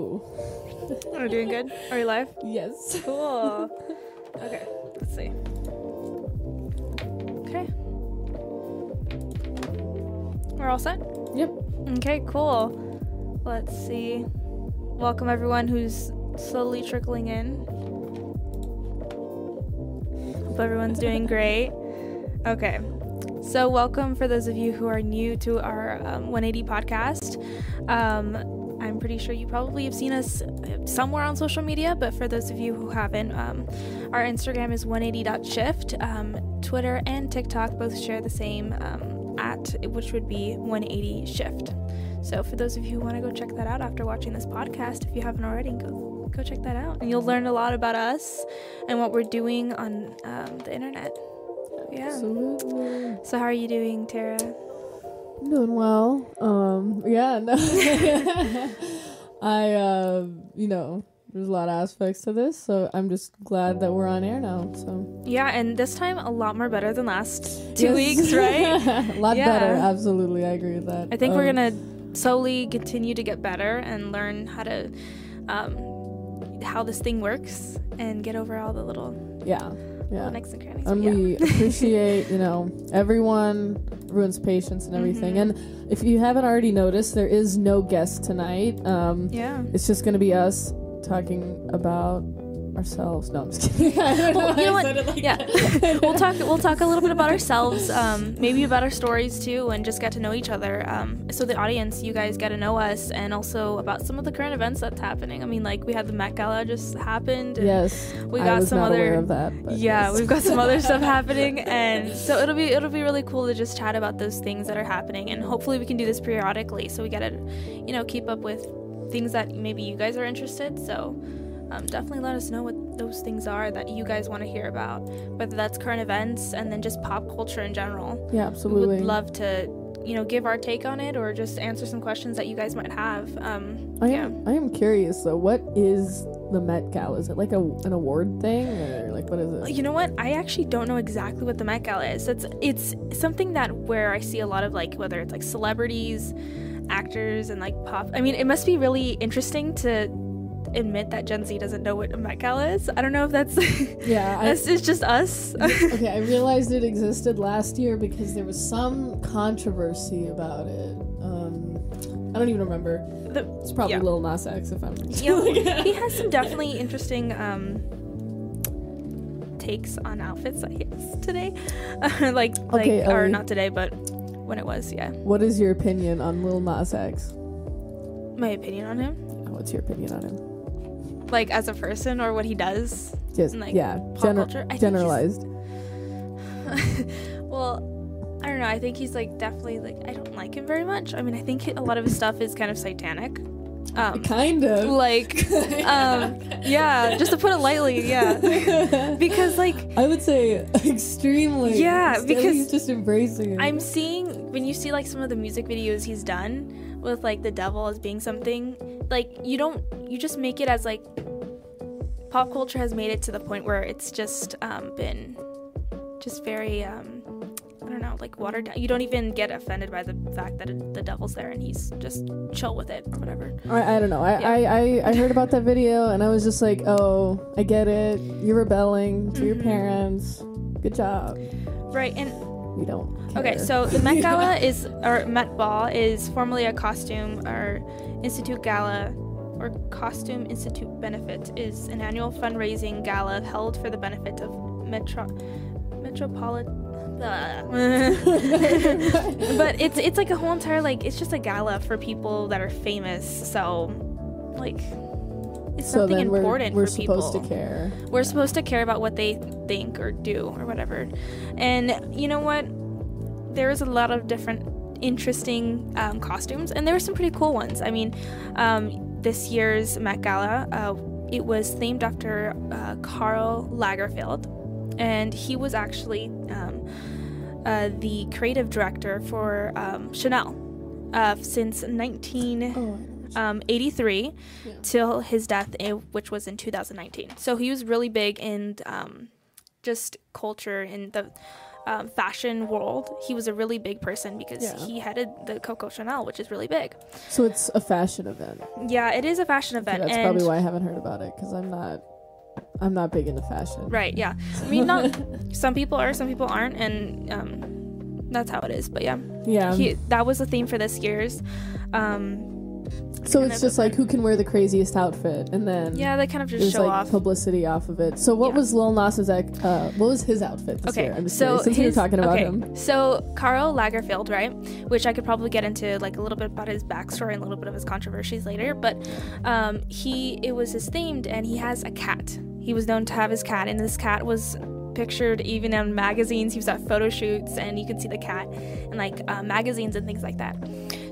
Are we doing good? Are we live? Yes. Cool. okay, let's see. Okay. We're all set? Yep. Okay, cool. Let's see. Welcome everyone who's slowly trickling in. Hope everyone's doing great. Okay. So, welcome for those of you who are new to our um, 180 podcast. Um, I'm pretty sure you probably have seen us somewhere on social media, but for those of you who haven't, um, our Instagram is 180.shift. Um, Twitter and TikTok both share the same um, at, which would be 180 shift. So for those of you who want to go check that out after watching this podcast, if you haven't already, go go check that out, and you'll learn a lot about us and what we're doing on um, the internet. Yeah. Absolutely. So how are you doing, Tara? Doing well. Um, yeah, no. I, uh, you know, there's a lot of aspects to this, so I'm just glad that we're on air now. So Yeah, and this time a lot more better than last two Yes. weeks, right? a lot Yeah. better. Absolutely, I agree with that. I think we're Um, gonna slowly continue to get better and learn how to, um, how this thing works and get over all the little, Yeah, yeah. and and yeah. we appreciate you know everyone everyone's patience and everything Mhm. and if you haven't already noticed there is no guest tonight um yeah. it's just gonna be us talking about ourselves no i'm just kidding Well, you know what? like Yeah, we'll talk. We'll talk a little bit about ourselves, um, maybe about our stories too, and just get to know each other. Um, so the audience, you guys get to know us, and also about some of the current events that's happening. I mean, like we had the Met Gala just happened. yes we I got was some not other. aware of that yeah, yes. we've got some other stuff happening, and so it'll be it'll be really cool to just chat about those things that are happening, and hopefully we can do this periodically, so we get to, you know, keep up with things that maybe you guys are interested. So um, definitely let us know what those things are that you guys want to hear about, whether that's current events and then just pop culture in general. yeah absolutely. We would love to, you know, give our take on it or just answer some questions that you guys might have. Um, I yeah. am, I am curious though what is the met gala is it like a, an award thing or like what is it You know what? I actually don't know exactly what the Met Gala is. It's it's something that where I see a lot of like whether it's like celebrities, actors, and like pop. I mean, it must be really interesting to admit that Gen Z doesn't know what a Met Gala is. I don't know if that's yeah I, that's it's just us. okay, I realized it existed last year because there was some controversy about it. Um, I don't even remember. The- It's probably yeah. Lil Nas X if I'm. know, he has some definitely interesting um takes on outfits that he has today. like like Okay, or Ellie. not today, but when it was, yeah. What is your opinion on Lil Nas X? My opinion on him. What's your opinion on him? Like as a person or what he does. Just Like, yeah, pop gener- culture? I think generalized. well, I don't know. I think he's like definitely like I don't like him very much. I mean, I think a lot of his stuff is kind of satanic. Um, Kind of. like, um, yeah, just to put it lightly, yeah. because like I would say extremely. Yeah, Instead, because he's just embracing it. I'm seeing when you see like some of the music videos he's done with like the devil as being something like you don't you just make it as like pop culture has made it to the point where it's just um, been just very um, I don't know like watered down. You don't even get offended by the fact that it, the devil's there and he's just chill with it, whatever. I, I don't know. I, Yeah. I, I, I heard about that video and I was just like, oh, I get it. You're rebelling to your Mhm. parents. Good job. Right, and We don't. Okay, so the Met Gala is, or Met Ball is formerly a costume or institute gala or costume institute benefit is an annual fundraising gala held for the benefit of metro metropolitan. but it's it's like a whole entire like it's just a gala for people that are famous. So like it's so something then we're, important we're for people supposed to care. we're supposed to care about what they think or do or whatever. And you know what? There is a lot of different interesting um, costumes, and there were some pretty cool ones. I mean, um, this year's Met Gala, uh, it was themed after uh, Karl Lagerfeld, and he was actually um, uh, the creative director for um, Chanel uh, since 19 Oh, um, 83 Yeah. till his death, eh, which was in 2019. So he was really big in um, just culture and the um, fashion world. He was a really big person because Yeah. he headed the Coco Chanel, which is really big. So it's a fashion event. Yeah, it is a fashion Okay, event. that's and probably why I haven't heard about it because I'm not. I'm not big into fashion. Right, yeah. I mean, not some people are, some people aren't, and um, that's how it is. But yeah, Yeah. he, that was the theme for this year's. Um, so it's just like who can wear the craziest outfit, and then yeah, they kind of just show like off. publicity off of it. So what Yeah. was Lil Nas X? Uh, what was his outfit this Okay, year? I'm just so curious, since we were talking about okay, him. So Karl Lagerfeld, right? Which I could probably get into like a little bit about his backstory and a little bit of his controversies later. But um, he, it was his themed, and he has a cat. He was known to have his cat, and this cat was pictured even in magazines. He was at photo shoots, and you could see the cat in like uh, magazines and things like that.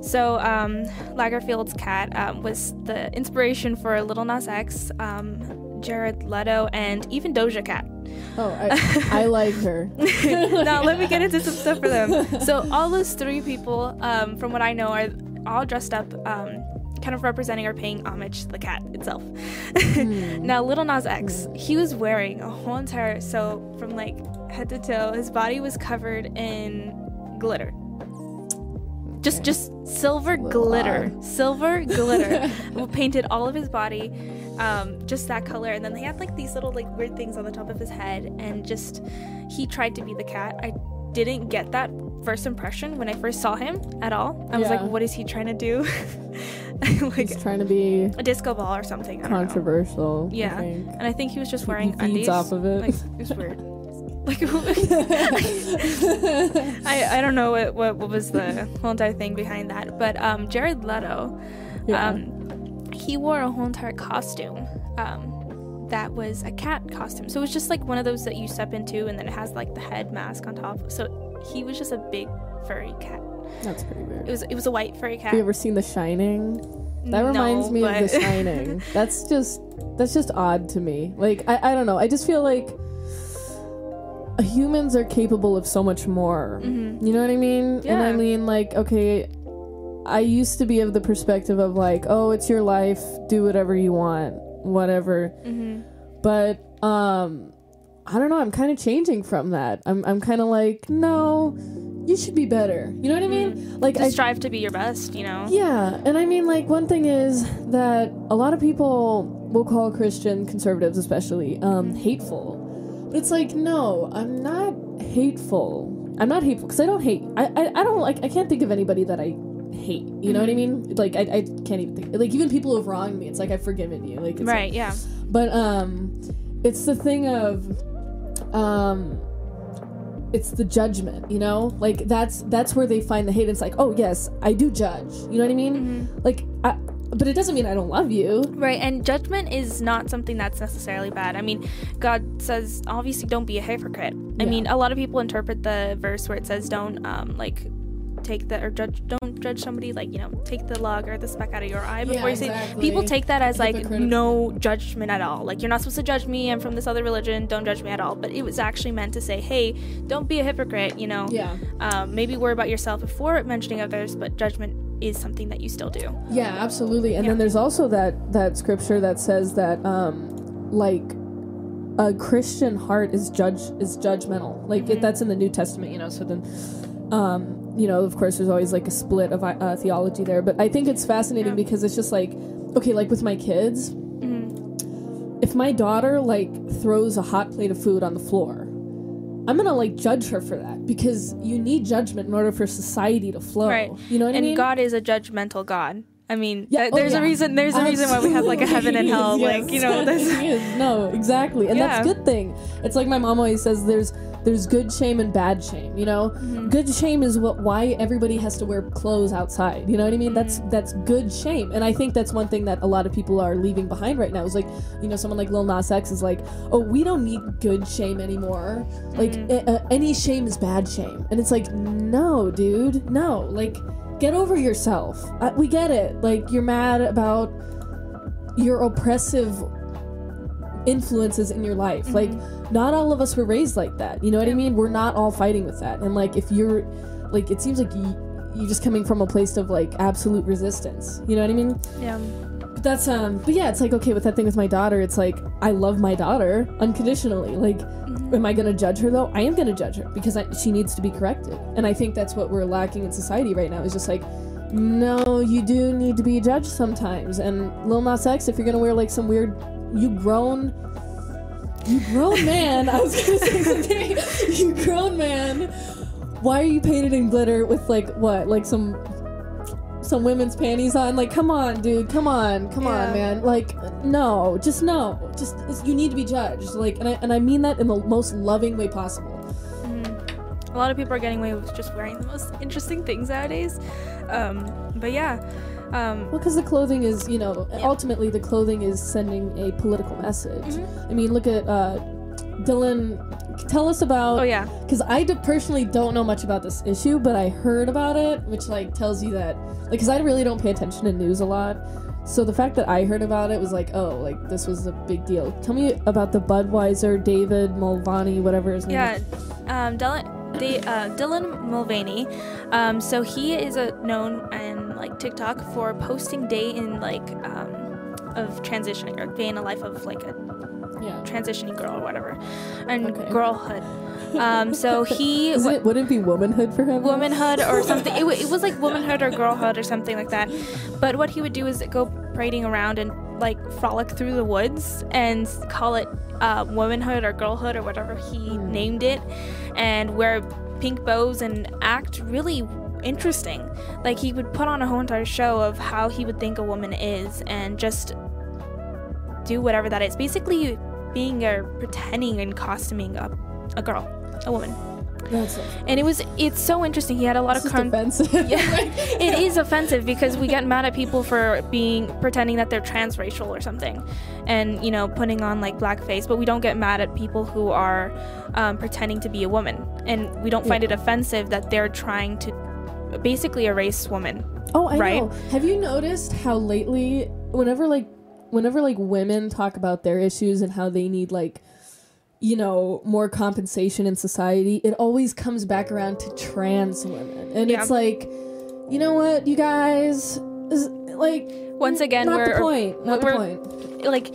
So um, Lagerfeld's cat um, was the inspiration for Little Nas X, um, Jared Leto, and even Doja Cat. Oh, I, I like her. now let me get into some stuff for them. So all those three people, um, from what I know, are all dressed up, um, kind of representing or paying homage to the cat itself. Hmm. now Little Nas X, he was wearing a whole entire so from like head to toe, his body was covered in glitter. Just just silver Little glitter, silver glitter, painted all of his body, um, just that color. And then they had like these little like weird things on the top of his head, and just he tried to be the cat. I didn't get that first impression when I first saw him at all. I was Yeah. like, what is he trying to do? like He's trying to be a disco ball or something. I don't know. controversial. Yeah. I. And I think he was just He- wearing undies. off of it. Like it was weird. Like I, I don't know what, what what was the whole entire thing behind that, but um, Jared Leto, Yeah. um, he wore a whole entire costume. Um, that was a cat costume. So it was just like one of those that you step into and then it has like the head mask on top. So he was just a big furry cat. That's pretty weird. It was it was a white furry cat. Have you ever seen The Shining? That reminds No, me of The Shining. that's just that's just odd to me. Like I, I don't know. I just feel like humans are capable of so much more. Mhm. You know what I mean? Yeah. And I mean like okay, I used to be of the perspective of like, oh, it's your life, do whatever you want, whatever. Mhm. But um I don't know, I'm kind of changing from that. I'm I'm kind of like, no, you should be better. You know what I mean? Like Just I strive to be your best, you know. yeah, and I mean, like, one thing is that a lot of people will call Christian conservatives, especially, um, hateful. But it's like, no, I'm not hateful. I'm not hateful because I don't hate. I, I, I don't like. I can't think of anybody that I hate. You know what I mean? Like, I, I can't even think. Like, even people who've wronged me, it's like I've forgiven you. Like, it's like- Right, yeah. but um, it's the thing of um, it's the judgment. You know, like that's that's where they find the hate. It's like, oh yes, I do judge. You know what I mean? Like, I, but it doesn't mean I don't love you. Right, and judgment is not something that's necessarily bad. I mean, God says obviously don't be a hypocrite. I Yeah. mean, a lot of people interpret the verse where it says don't um like take that or judge don't judge somebody like you know take the log or the speck out of your eye before Yeah, you say exactly. people take that as like no judgment at all like you're not supposed to judge me i'm from this other religion don't judge me at all but it was actually meant to say hey don't be a hypocrite you know Yeah. um, maybe worry about yourself before mentioning others but judgment is something that you still do Yeah, absolutely. And Yeah. then there's also that that scripture that says that um like a Christian heart is judge is judgmental. Like it, that's in the New Testament, you know. So then um you know, of course there's always like a split of uh, theology there, but I think it's fascinating Yeah. because it's just like okay, like with my kids, Mhm. if my daughter like throws a hot plate of food on the floor, I'm gonna like judge her for that because you need judgment in order for society to flow. Right. You know what and I mean? God is a judgmental God. I mean, Yeah, oh, there's yeah. a reason. There's a reason why we have like a heaven and hell. Absolutely. Like you know, Yes. no, exactly, and that's a good thing. It's like my mom always says: there's there's good shame and bad shame. You know, Mm-hmm. good shame is what why everybody has to wear clothes outside. You know what I mean? That's Mm-hmm. that's good shame, and I think that's one thing that a lot of people are leaving behind right now. Is like, you know, someone like Lil Nas X is like, oh, we don't need good shame anymore. Like Mm-hmm. a- any shame is bad shame, and it's like, no, dude, no, like. Get over yourself. Uh, we get it. Like you're mad about your oppressive influences in your life. Like, not all of us were raised like that. You know what I Mm-hmm. Mean? We're not all fighting with that. And like, if you're, like, it seems like you, you're just coming from a place of like absolute resistance. You know what I mean? yeah. But that's um. But yeah, it's like okay with that thing with my daughter. It's like I love my daughter unconditionally. Like, am I gonna judge her though? I am gonna judge her because I, she needs to be corrected. And I think that's what we're lacking in society right now. Is just like, no, you do need to be judged sometimes. And Lil Nas X, if you're gonna wear like some weird, you grown. You grown man. I was gonna say something. you grown man. Why are you painted in glitter with like what? Like some some women's panties on. Like, come on, dude. Come on, come Yeah. on, man. Like, no, just no. Just you need to be judged. Like, and I and I mean that in the most loving way possible. Mhm. A lot of people are getting away with just wearing the most interesting things nowadays. Um, but yeah. Um, Well, because the clothing is, you know, Yeah. ultimately the clothing is sending a political message. Mhm. I mean, look at uh, Dylan. Tell us about. oh yeah. Because I d- personally don't know much about this issue, but I heard about it, which like tells you that, like, because I really don't pay attention to news a lot. So the fact that I heard about it was like, oh, like this was a big deal. Tell me about the Budweiser David Mulvaney, whatever his name. Yeah, is. um, Dylan, they, uh, Dylan Mulvaney. Um, so he is a known and like TikTok for posting day in like um, of transitioning or day in a life of like a yeah. transitioning girl or whatever, and Okay. girlhood. Um, so he Isn't it, wouldn't it be womanhood for him? womanhood or something. It, wa- it was like womanhood or girlhood or something like that. But what he would do is go parading around and like frolic through the woods and call it uh, womanhood or girlhood or whatever he Hmm. named it, and wear pink bows and act really interesting. Like he would put on a whole entire show of how he would think a woman is and just do whatever that is. Basically, being a pretending and costuming a, a girl, a woman That's it. and it was it's so interesting he had a lot It's of con- offensive. Yeah. it is offensive because we get mad at people for being pretending that they're transracial or something and you know putting on like blackface but we don't get mad at people who are um, pretending to be a woman and we don't find Yeah. it offensive that they're trying to basically erase women Oh, I Right? know. Have you noticed how lately, whenever like, whenever like women talk about their issues and how they need like, you know, more compensation in society, it always comes back around to trans women, and Yeah. it's like, you know what, you guys, like, once again not we're the point. Not the we're- point. like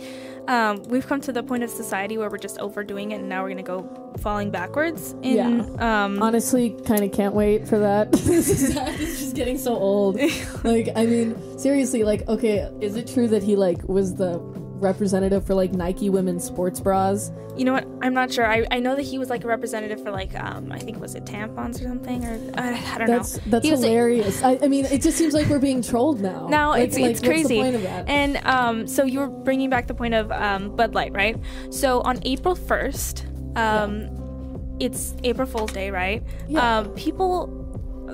um, we've come to the point of society where we're just overdoing it and now we're gonna go falling backwards in um Honestly, kind of can't wait for that. this is this is just getting so old. like, I mean, seriously, like, okay, is it true that he like was the representative for like Nike women's sports bras? You know what? I'm not sure. I, I know that he was like a representative for like um I think was it tampons or something or uh, I don't That's know. that's He hilarious. I, I mean, it just seems like we're being trolled now. Now Like- it's like, it's crazy. the point of that? And um so you were bringing back the point of um Bud Light, right? So on April 1st, um it's April Fool's Day, right? Yeah. Um people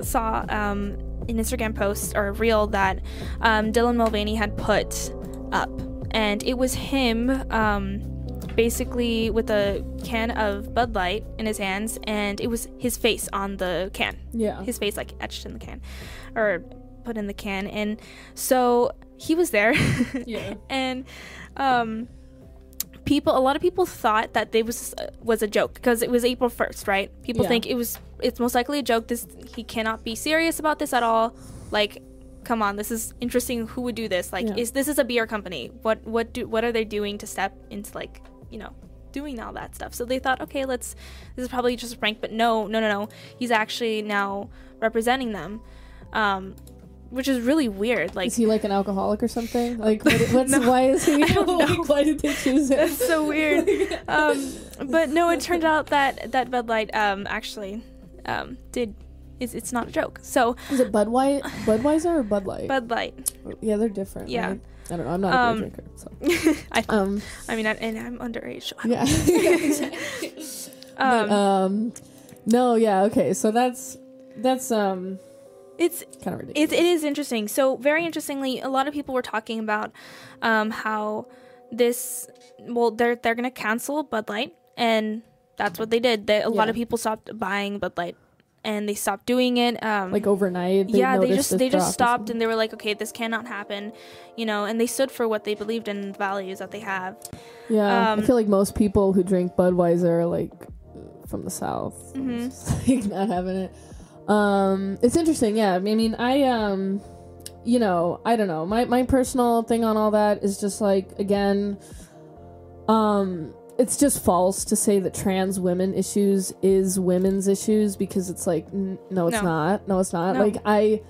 saw um an Instagram post or a reel that um Dylan Mulvaney had put up and it was him um basically with a can of Bud Light in his hands and it was his face on the can. Yeah, his face like etched in the can or put in the can. And so he was there. Yeah, and um people a lot of people thought that they was was a joke because it was April 1st right? People Yeah. think it was it's most likely a joke. This he cannot be serious about this at all. Like come on this is interesting who would do this like Yeah. is this is a beer company what what do what are they doing to step into like you know doing all that stuff so they thought okay let's this is probably just a prank but no no no no he's actually now representing them um which is really weird like is he like an alcoholic or something? Like, what, what's No. why is he? I don't know. like, why did they choose him? That's so weird. um, but no, it turned out that that Bud Light um, actually um, did. Is it's not a joke. So Is it Budweiser, Budweiser or Bud Light? Bud Light. yeah, they're different. Yeah. right? I don't know. I'm not a Um, beer drinker, so I, um, I mean, I, and I'm underage. So yeah. don't- But, um, um, no, yeah, okay. So that's that's um it's kind of ridiculous. it, it is interesting. So very interestingly, a lot of people were talking about um, how this. Well, they're they're gonna cancel Bud Light, and that's what they did. They, a lot of people stopped buying Bud Light, and they stopped doing it. Um, like overnight. They yeah they just they just stopped and they were like okay this cannot happen you know and they stood for what they believed in the values that they have Yeah, um, I feel like most people who drink Budweiser are like from the south, so Mhm. just, like not having it. Um, it's interesting. Yeah, I mean, I um, you know, I don't know. My my personal thing on all that is just like again, um, it's just false to say that trans women issues is women's issues because it's like n- no, it's No. not. No, it's not. No. Like I,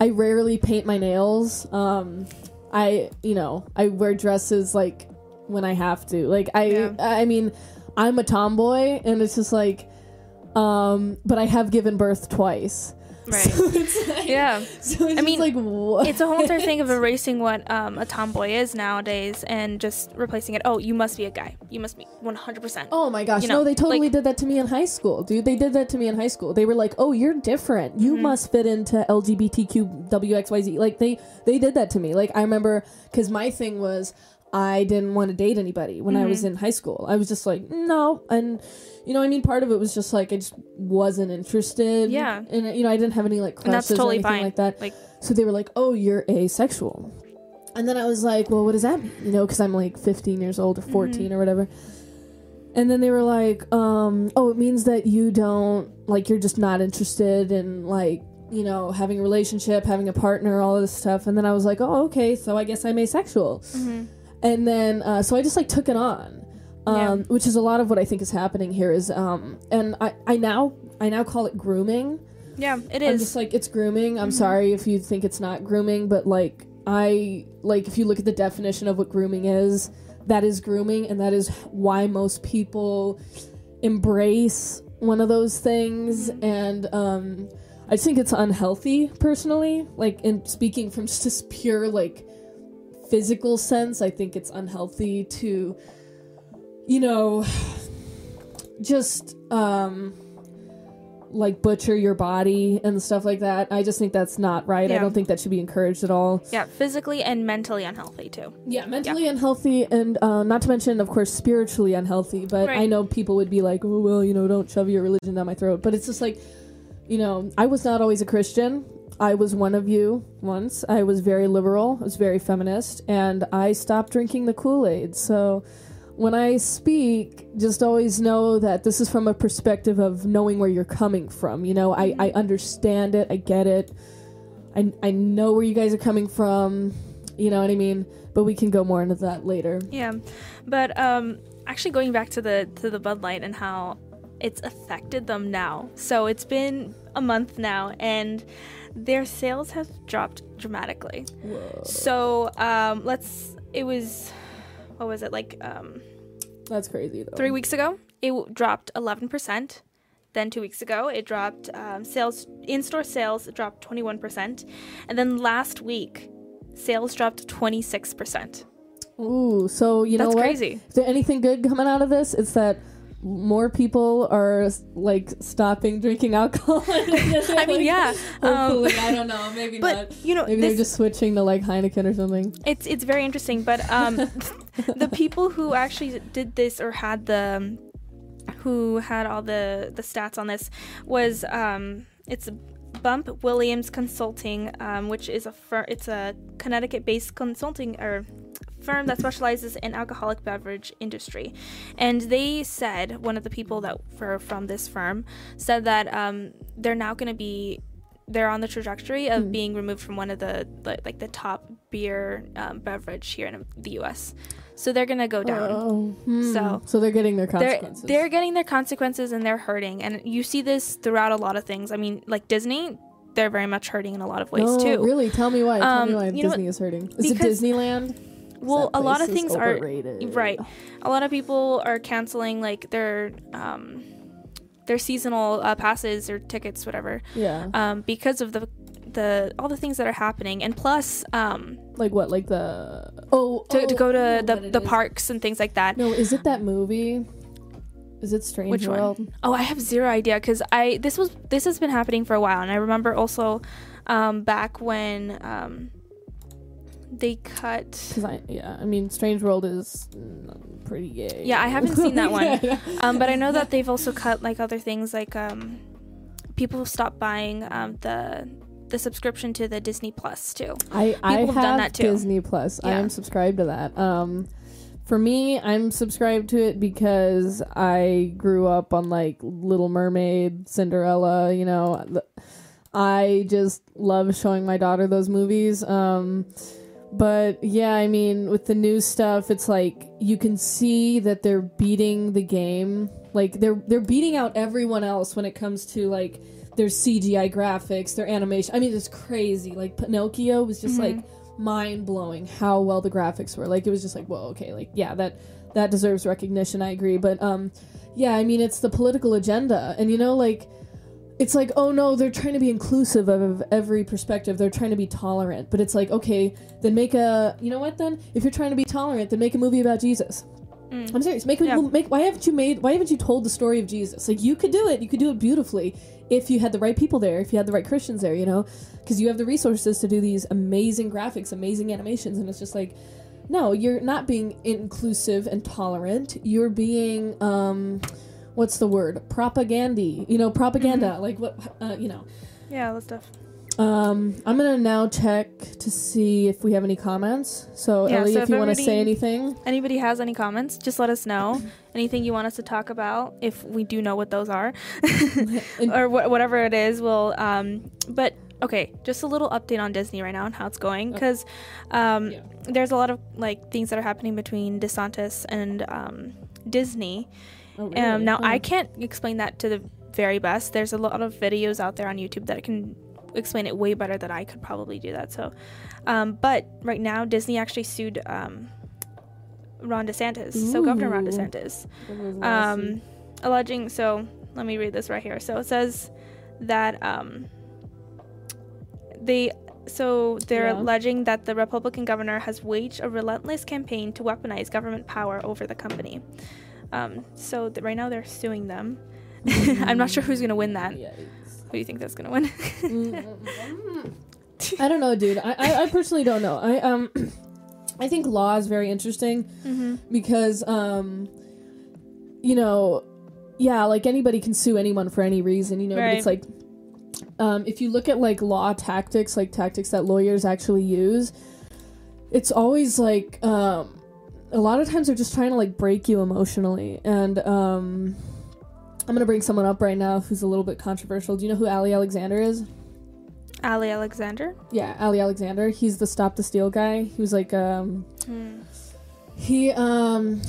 I rarely paint my nails. Um, I you know I wear dresses like when I have to. Like I Yeah. I mean, I'm a tomboy, and it's just like, um, but I have given birth twice. Right. So like, Yeah. So it's I mean, like what? It's a whole entire thing of erasing what um, a tomboy is nowadays and just replacing it. Oh, you must be a guy. You must be 100%. Oh my gosh, you no, they totally like- did that to me in high school, dude. They did that to me in high school. They were like, "Oh, you're different. You Mhm. must fit into LGBTQ WXYZ." Like they they did that to me. Like I remember cuz my thing was I didn't want to date anybody when I was Mhm. in high school. I was just like, "No." And you know, I mean, part of it was just like I just wasn't interested. Yeah. And you know, I didn't have any like crushes that's or anything fine. like that. Like, So they were like, "Oh, you're asexual," and then I was like, "Well, what does that mean?" You know, because I'm like 15 years old or 14 or whatever. And then they were like, um, "Oh, it means that you don't like you're just not interested in like you know having a relationship, having a partner, all this stuff." And then I was like, "Oh, okay, so I guess I'm asexual." mhm. And then uh, so I just like took it on. Um, Yeah. which is a lot of what I think is happening here is um and I, I now I now call it grooming. yeah, it is. I'm just like it's grooming. I'm Mhm. sorry if you think it's not grooming, but like I like if you look at the definition of what grooming is, that is grooming, and that is why most people embrace one of those things. Mhm. And um, I think it's unhealthy, personally. Like in speaking from just this pure like physical sense, I think it's unhealthy to, you know, just um like butcher your body and stuff like that. I just think that's not right. I don't think that should be encouraged at all. yeah, physically and mentally unhealthy too. Yeah, mentally unhealthy and uh, not to mention, of course, spiritually unhealthy. But I know people would be like, oh, well, you know, don't shove your religion down my throat. But it's just like, you know, I was not always a Christian. I was one of you once. I was very liberal, I was very feminist, and I stopped drinking the Kool Aid. So when I speak, just always know that this is from a perspective of knowing where you're coming from. You know, I, I understand it, I get it. I, I know where you guys are coming from. You know what I mean? But we can go more into that later. Yeah, but um, actually going back to the to the Bud Light and how it's affected them now. So it's been a month now, and their sales have dropped dramatically. Whoa. So um, let's. It was, what was it like? Um, That's crazy though. three weeks ago, it w- dropped eleven percent. Then two weeks ago, it dropped um, sales in-store sales dropped twenty one percent, and then last week, sales dropped twenty six percent. Ooh, so you know That's what? crazy. Is there anything good coming out of this? It's that more people are like stopping drinking alcohol. I mean, yeah. Um, I don't know. Maybe not. you know, Maybe this, they're just switching to like Heineken or something. it's it's very interesting. But um, the people who actually did this or had the um, who had all the the stats on this was um, it's Bump Williams Consulting, um, which is a fir- it's a Connecticut-based consulting or firm that specializes in alcoholic beverage industry, and they said one of the people that were from this firm said that um, they're now going to be they're on the trajectory of Hmm. being removed from one of the, the like the top beer um, beverage here in the U.S. So they're gonna go down. Oh, hmm. So- so they're getting their They're consequences. they're getting their consequences and they're hurting, and you see this throughout a lot of things. I mean, like Disney, they're very much hurting in a lot of ways no, too. Really? Tell me why. Tell me Um, why you know Disney is hurting. Is it Disneyland? Well, a lot of things are right. A lot of people are canceling like their um, their seasonal uh, passes or tickets, whatever, Yeah. um, because of the the all the things that are happening, and plus um, Like what? Like the oh to, to oh, go to the the is. parks and things like that. No, is it that movie? Is it Strange Which one? World? Oh, I have zero idea because I this was this has been happening for a while, and I remember also um, back when um, they cut. I yeah, I mean Strange World is pretty gay. Yeah, I haven't seen that one. Yeah. Um, but I know that they've also cut like other things, like um, people stopped buying um, the the subscription to the Disney Plus too. I I have, have done that too. Disney Plus. I am subscribed to that. Um, for me, I'm subscribed to it because I grew up on like Little Mermaid, Cinderella. You know, I just love showing my daughter those movies. Um, but yeah, I mean, with the new stuff, it's like you can see that they're beating the game. Like they're they're beating out everyone else when it comes to like their CGI graphics, their animation. I mean, it's crazy. Like Pinocchio was just Mhm. like mind blowing how well the graphics were. Like it was just like, whoa, okay, like yeah, that that deserves recognition. I agree, but um, yeah, I mean, it's the political agenda, and you know, like it's like, oh no, they're trying to be inclusive of every perspective. They're trying to be tolerant, but it's like, okay, then make a, you know what? Then if you're trying to be tolerant, then make a movie about Jesus. Mm. I'm serious. Make a Yeah. make. Why haven't you made? Why haven't you told the story of Jesus? Like you could do it. You could do it beautifully if you had the right people there. If you had the right Christians there, you know, because you have the resources to do these amazing graphics, amazing animations, and it's just like, no, you're not being inclusive and tolerant. You're being, um, what's the word? Propagandy. You know, propaganda. Mm-hmm. Like what? Uh, you know. Yeah, that stuff. Um, I'm gonna now check to see if we have any comments. So Yeah, Ellie, so if if you want to say anything, Anybody has any comments? Just let us know. Anything you want us to talk about, if we do know what those are, or wh- whatever it is. We'll. Um, but okay, just a little update on Disney right now and how it's going because um, Yeah. there's a lot of like things that are happening between DeSantis and um, Disney. Oh, Um, now Huh. I can't explain that to the very best. There's a lot of videos out there on YouTube that can explain it way better than I could probably do that. So, um, but right now Disney actually sued um, Ron DeSantis, so Governor Ron Ooh. DeSantis, What was the lawsuit? um, alleging. So let me read this right here. So it says that um, they. So they're Yeah. alleging that the Republican governor has waged a relentless campaign to weaponize government power over the company. Um, so th- right now they're suing them. I'm not sure who's gonna win that. Who do you think that's gonna win? I don't know, dude. I, I, I personally don't know. I um, I think law is very interesting mm-hmm. because um, you know, yeah, like anybody can sue anyone for any reason, you know. But it's like, um, if you look at like law tactics, like tactics that lawyers actually use, it's always like um, a lot of times they're just trying to like break you emotionally, and um. I'm gonna bring someone up right now who's a little bit controversial. Do you know who Ali Alexander is? Ali Alexander. Yeah, Ali Alexander. He's the Stop the Steal guy. He was like, um, Hmm. he, um,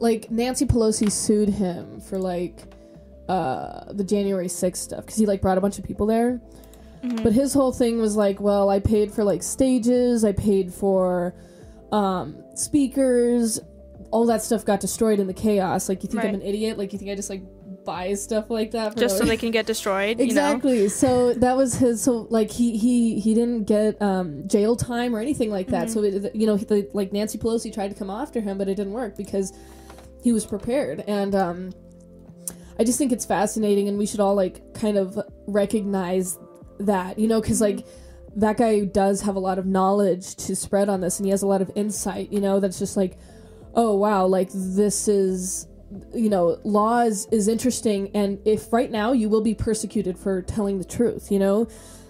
like Nancy Pelosi sued him for like, uh, the January 6th stuff because he like brought a bunch of people there. Mhm. But his whole thing was like, well, I paid for like stages, I paid for, um, speakers, all that stuff got destroyed in the chaos. Like, you think I'm an idiot? Like, you think I just like buy stuff like that? For just so they can get destroyed. You know? exactly so that was his so like he he he didn't get um jail time or anything like that Mhm. so it, you know the, like nancy pelosi tried to come after him but it didn't work because he was prepared and um i just think it's fascinating and we should all like kind of recognize that you know because like that guy does have a lot of knowledge to spread on this and he has a lot of insight you know that's just like oh wow like this is you know law is, is interesting and if right now you will be persecuted for telling the truth you know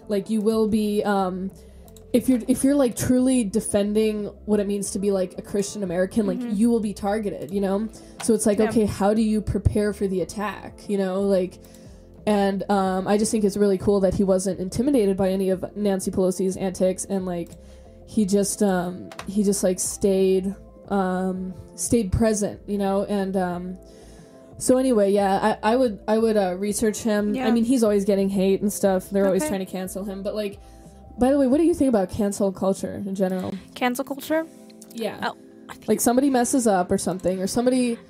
like you will be um if you're if you're like truly defending what it means to be like a christian american like Mhm. you will be targeted you know so it's like Yeah. okay how do you prepare for the attack you know like and um, I just think it's really cool that he wasn't intimidated by any of Nancy Pelosi's antics, and like he just um, he just like stayed um, stayed present, you know. And um, so anyway, yeah, I, I would I would uh, research him. Yeah. I mean, he's always getting hate and stuff. They're always trying to cancel him, but like. By the way, what do you think about cancel culture in general? Cancel culture. Yeah. Oh, I think Like somebody messes up or something, or somebody,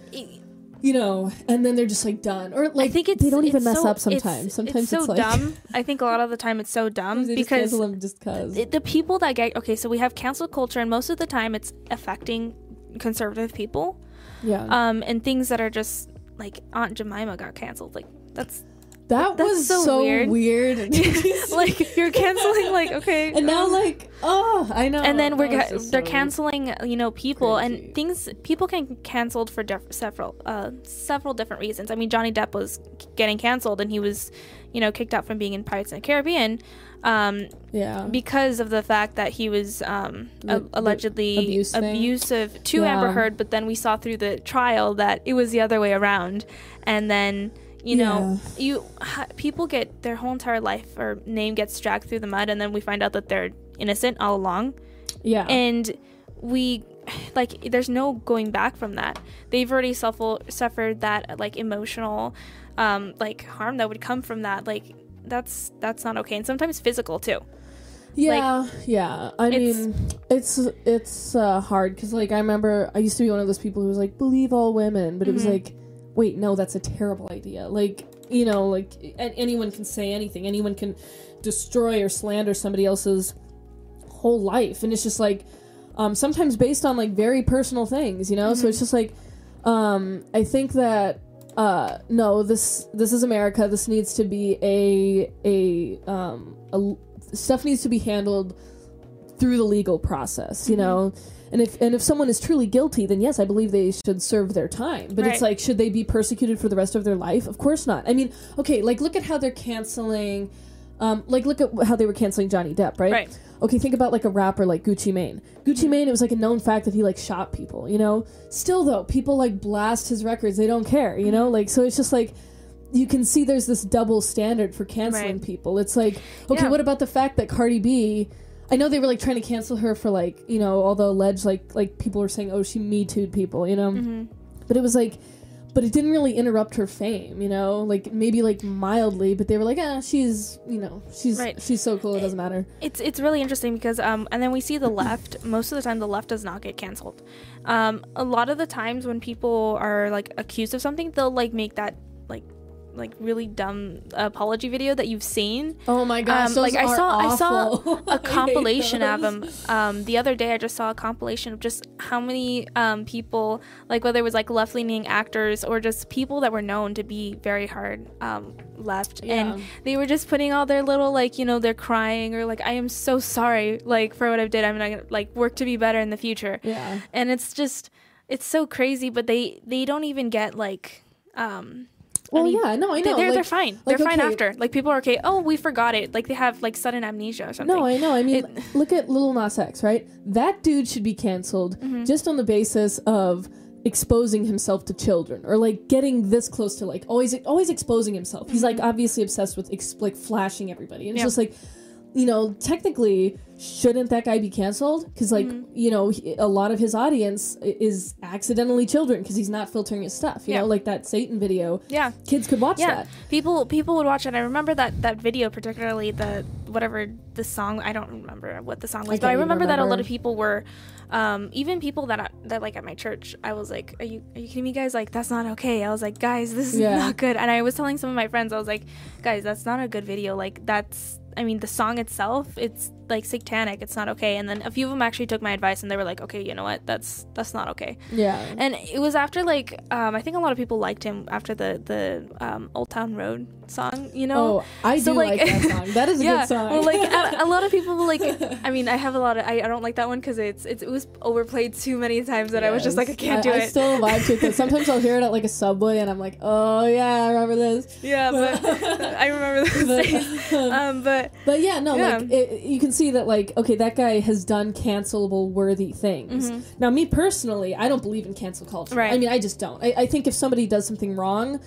you know, and then they're just like done. Or like I think it's they don't even mess so- up it's- sometimes. Sometimes it's so like dumb. I think a lot of the time it's so dumb they just because cancel them just cause. it- the people that get okay, so we have cancel culture, and most of the time it's affecting conservative people, yeah, um, and things that are just like Aunt Jemima got canceled. Like that's that that's was so so, weird. weird. like you're canceling like okay, and now um, like oh, I know. and then we're ca- they're so- canceling you know people crazy. and things people can canceled for def- several uh several different reasons i mean johnny depp was getting canceled and he was you know kicked out from being in pirates in the caribbean um Yeah, because of the fact that he was um a- allegedly abuse abusive to Yeah. amber heard but then we saw through the trial that it was the other way around and then you know you people get their whole entire life or name gets dragged through the mud and then we find out that they're innocent all along. Yeah. And we like there's no going back from that. They've already suffer- suffered that like emotional um like harm that would come from that. Like that's that's not okay. And sometimes physical too. Yeah, yeah. I It's- mean, it's it's uh, hard because like I remember I used to be one of those people who was like believe all women, but it was Mhm. like, wait, no, that's a terrible idea. Like you know, like anyone can say anything, anyone can destroy or slander somebody else's whole life, and it's just like um, sometimes based on like very personal things, you know. So it's just like um, I think that uh, no, this this is America. This needs to be a a um a stuff needs to be handled through the legal process, you know. And if and if someone is truly guilty, then yes, I believe they should serve their time. But it's like, should they be persecuted for the rest of their life? Of course not. I mean, okay, like look at how they're canceling. Um, like look at how they were canceling Johnny Depp, right? Right. Okay, think about like a rapper like Gucci Mane. Gucci Mane, it was like a known fact that he like shot people, you know? Still though, people like blast his records, they don't care, you know? Like so it's just like you can see there's this double standard for canceling Right. people. It's like, okay, Yeah. what about the fact that Cardi B I know they were like trying to cancel her for like, you know, all the alleged like like people were saying, "Oh, she me too'd people," you know? Mm-hmm. But it was like but it didn't really interrupt her fame, you know? Like maybe like mildly, but they were like, "Ah, she's, you know, she's Right. she's so cool, it doesn't matter." it's it's really interesting because um and then we see the left most of the time the left does not get canceled um a lot of the times when people are like accused of something they'll like make that like like really dumb apology video that you've seen Oh my gosh, Um, like, I saw- I saw awful. I a hate compilation of them um, the other day i just saw a compilation of just how many um, people like whether it was like left-leaning actors or just people that were known to be very hard um, left Yeah. and they were just putting all their little like you know they're crying or like i am so sorry like for what i've did i'm gonna like work to be better in the future Yeah. and it's just it's so crazy but they they don't even get like um Well, any- yeah, no, I know. they're, like, they're fine. like, they're fine okay. after. Like people are okay. Oh, we forgot it. Like they have like sudden amnesia or something. No, I know. I mean, It- look at Little Nas X, right? That dude should be canceled Mm-hmm. just on the basis of exposing himself to children or like getting this close to like always always exposing himself. He's like obviously obsessed with ex- like flashing everybody. And it's Mm-hmm. Just like you know, technically shouldn't that guy be canceled? Cuz like, Mm-hmm. you know, he- a lot of his audience is accidentally children because he's not filtering his stuff, you Yeah. know, like that Satan video. yeah, Kids could watch yeah. that. People people would watch it. I remember that that video, particularly the whatever the song. I don't remember what the song was, I but I even remember, that a lot of people were, um, even people that I- that like at my church. I was like, "Are you are you kidding me, guys? Like that's not okay." I was like, "Guys, this is Yeah. not good." And I was telling some of my friends, I was like, "Guys, that's not a good video. Like that's." I mean, the song itself, it's like satanic. It's not okay. And then a few of them actually took my advice, and they were like, "Okay, you know what? That's that's not okay." Yeah. And it was after like um, I think a lot of people liked him after the the um, Old Town Road song. You know. Oh, I So, do like, like- that song. That is a yeah, good song. well, like a, a lot of people will, like. I mean, I have a lot of. I, I don't like that one because it's, it's it was overplayed too many times that I was just like, I Yes. can't do I it. still vibe to it. Sometimes I'll hear it at like a subway, and I'm like, oh yeah, I remember this. yeah, but I remember those days. Um, but But yeah, no, Yeah. like it, you can see that, like, okay, that guy has done cancelable worthy things. Now, me personally, I don't believe in cancel culture. Mm-hmm. Right. I mean, I just don't. I, I think if somebody does something wrong,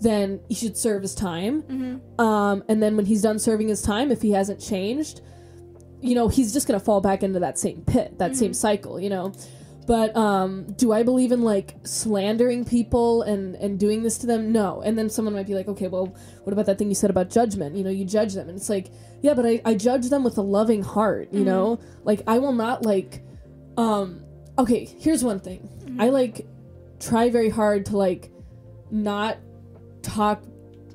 then he should serve his time. Mm-hmm. Um, and then when he's done serving his time, if he hasn't changed, you know, he's just gonna fall back into that same pit, that Mm-hmm. same cycle. You know. But um, do I believe in like slandering people and and doing this to them? No. And then someone might be like, okay, well, what about that thing you said about judgment? You know, you judge them, and it's like, yeah, but I, I judge them with a loving heart. You know, like I will not like, um, okay. Here's one thing. I like try very hard to like not talk.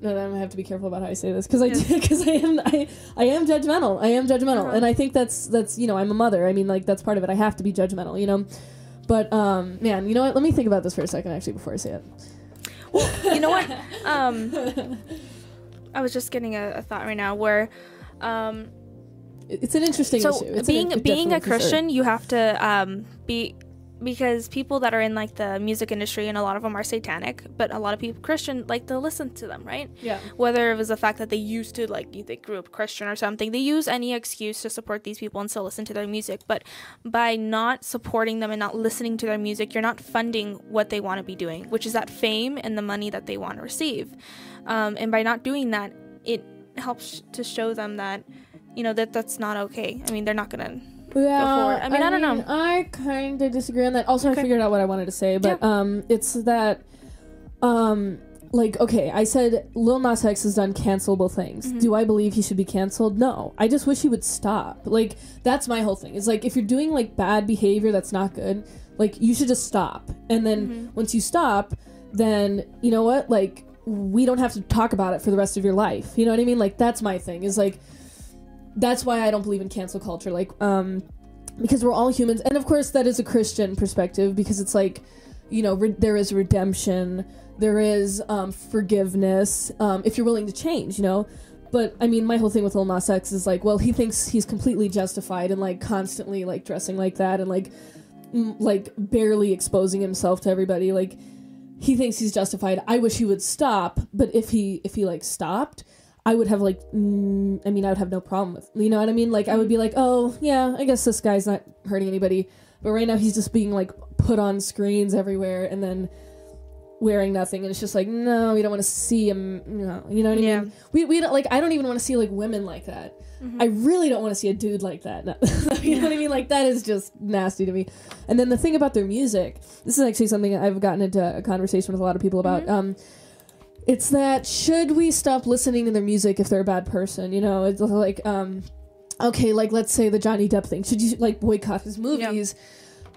No, I'm gonna have to be careful about how I say this because I because I am I I am judgmental. I am judgmental, Uh-huh. and I think that's that's you know I'm a mother. I mean like that's part of it. I have to be judgmental. You know. But um, man, you know what? Let me think about this for a second, actually, before I say it. you know what? Um, I was just getting a, a thought right now where. Um, It's an interesting so issue. It's being an, being a definitely concern. Christian, you have to um, be because people that are in like the music industry and a lot of them are satanic, but a lot of people Christian like to listen to them, right? Yeah. Whether it was the fact that they used to like they grew up Christian or something, they use any excuse to support these people and still listen to their music. But by not supporting them and not listening to their music, you're not funding what they want to be doing, which is that fame and the money that they want to receive. um, and by not doing that, it helps to show them that you know that that's not okay. I mean, they're not gonna. Yeah. I mean, I don't know. I kind of disagree on that. Also, Okay. I figured out what I wanted to say, but um, it's that, um, like, okay, I said Lil Nas X has done cancelable things. Mhm. Do I believe he should be canceled? No. I just wish he would stop. Like, that's my whole thing. Is like, if you're doing like bad behavior that's not good, like, you should just stop. And then Mhm. once you stop, then you know what? Like, we don't have to talk about it for the rest of your life. You know what I mean? Like, that's my thing. Is like that's why I don't believe in cancel culture. Like, um, because we're all humans, and of course that is a Christian perspective because it's like, you know, re- there is redemption, there is um, forgiveness um, if you're willing to change, you know. But I mean, my whole thing with Lil Nas X is like, well, he thinks he's completely justified in like constantly like dressing like that and like, mm, like barely exposing himself to everybody. Like, he thinks he's justified. I wish he would stop, but if he if he like stopped, I would have like, mm, I mean, I would have no problem with, you know what I mean? Like, I would be like, oh yeah, I guess this guy's not hurting anybody, but right now he's just being like put on screens everywhere and then wearing nothing, and it's just like, no, we don't want to see him. No, you know what I Yeah. mean? We we don't like. I don't even want to see like women like that. Mhm. I really don't want to see a dude like that. No. you know what I mean? Like that is just nasty to me. And then the thing about their music, this is actually something I've gotten into a conversation with a lot of people about. Mhm. Um, it's that should we stop listening to their music if they're a bad person? You know, it's like, um, okay, like let's say the Johnny Depp thing. Should you like boycott his movies?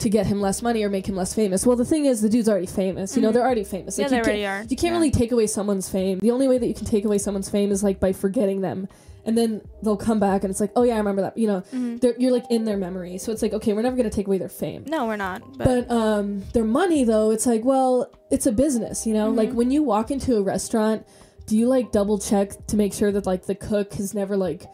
To get him less money or make him less famous. Well, the thing is, the dude's already famous. You know, Mhm. they're already famous. yeah, they you can't- already are. you can't Yeah. really take away someone's fame. The only way that you can take away someone's fame is like by forgetting them, and then they'll come back and it's like, oh yeah, I remember that. You know, Mhm. they're, you're like in their memory, so it's like, okay, we're never gonna take away their fame. No, we're not. But, But um, their money though, it's like, well, it's a business. You know, like Mhm. when you walk into a restaurant, do you like double check to make sure that like the cook has never like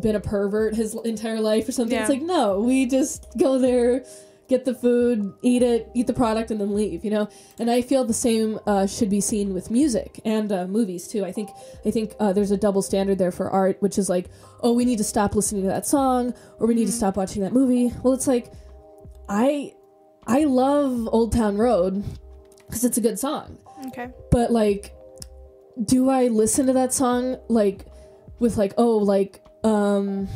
been a pervert his entire life or something? Yeah. It's like no, we just go there. Get the food, eat it, eat the product, and then leave. You know, and I feel the same uh, should be seen with music and uh, movies too. I think I think uh, there's a double standard there for art, which is like, oh, we need to stop listening to that song, or we need to Mhm. stop watching that movie. Well, it's like, I I love Old Town Road because it's a good song, okay. but like, do I listen to that song like with like oh like um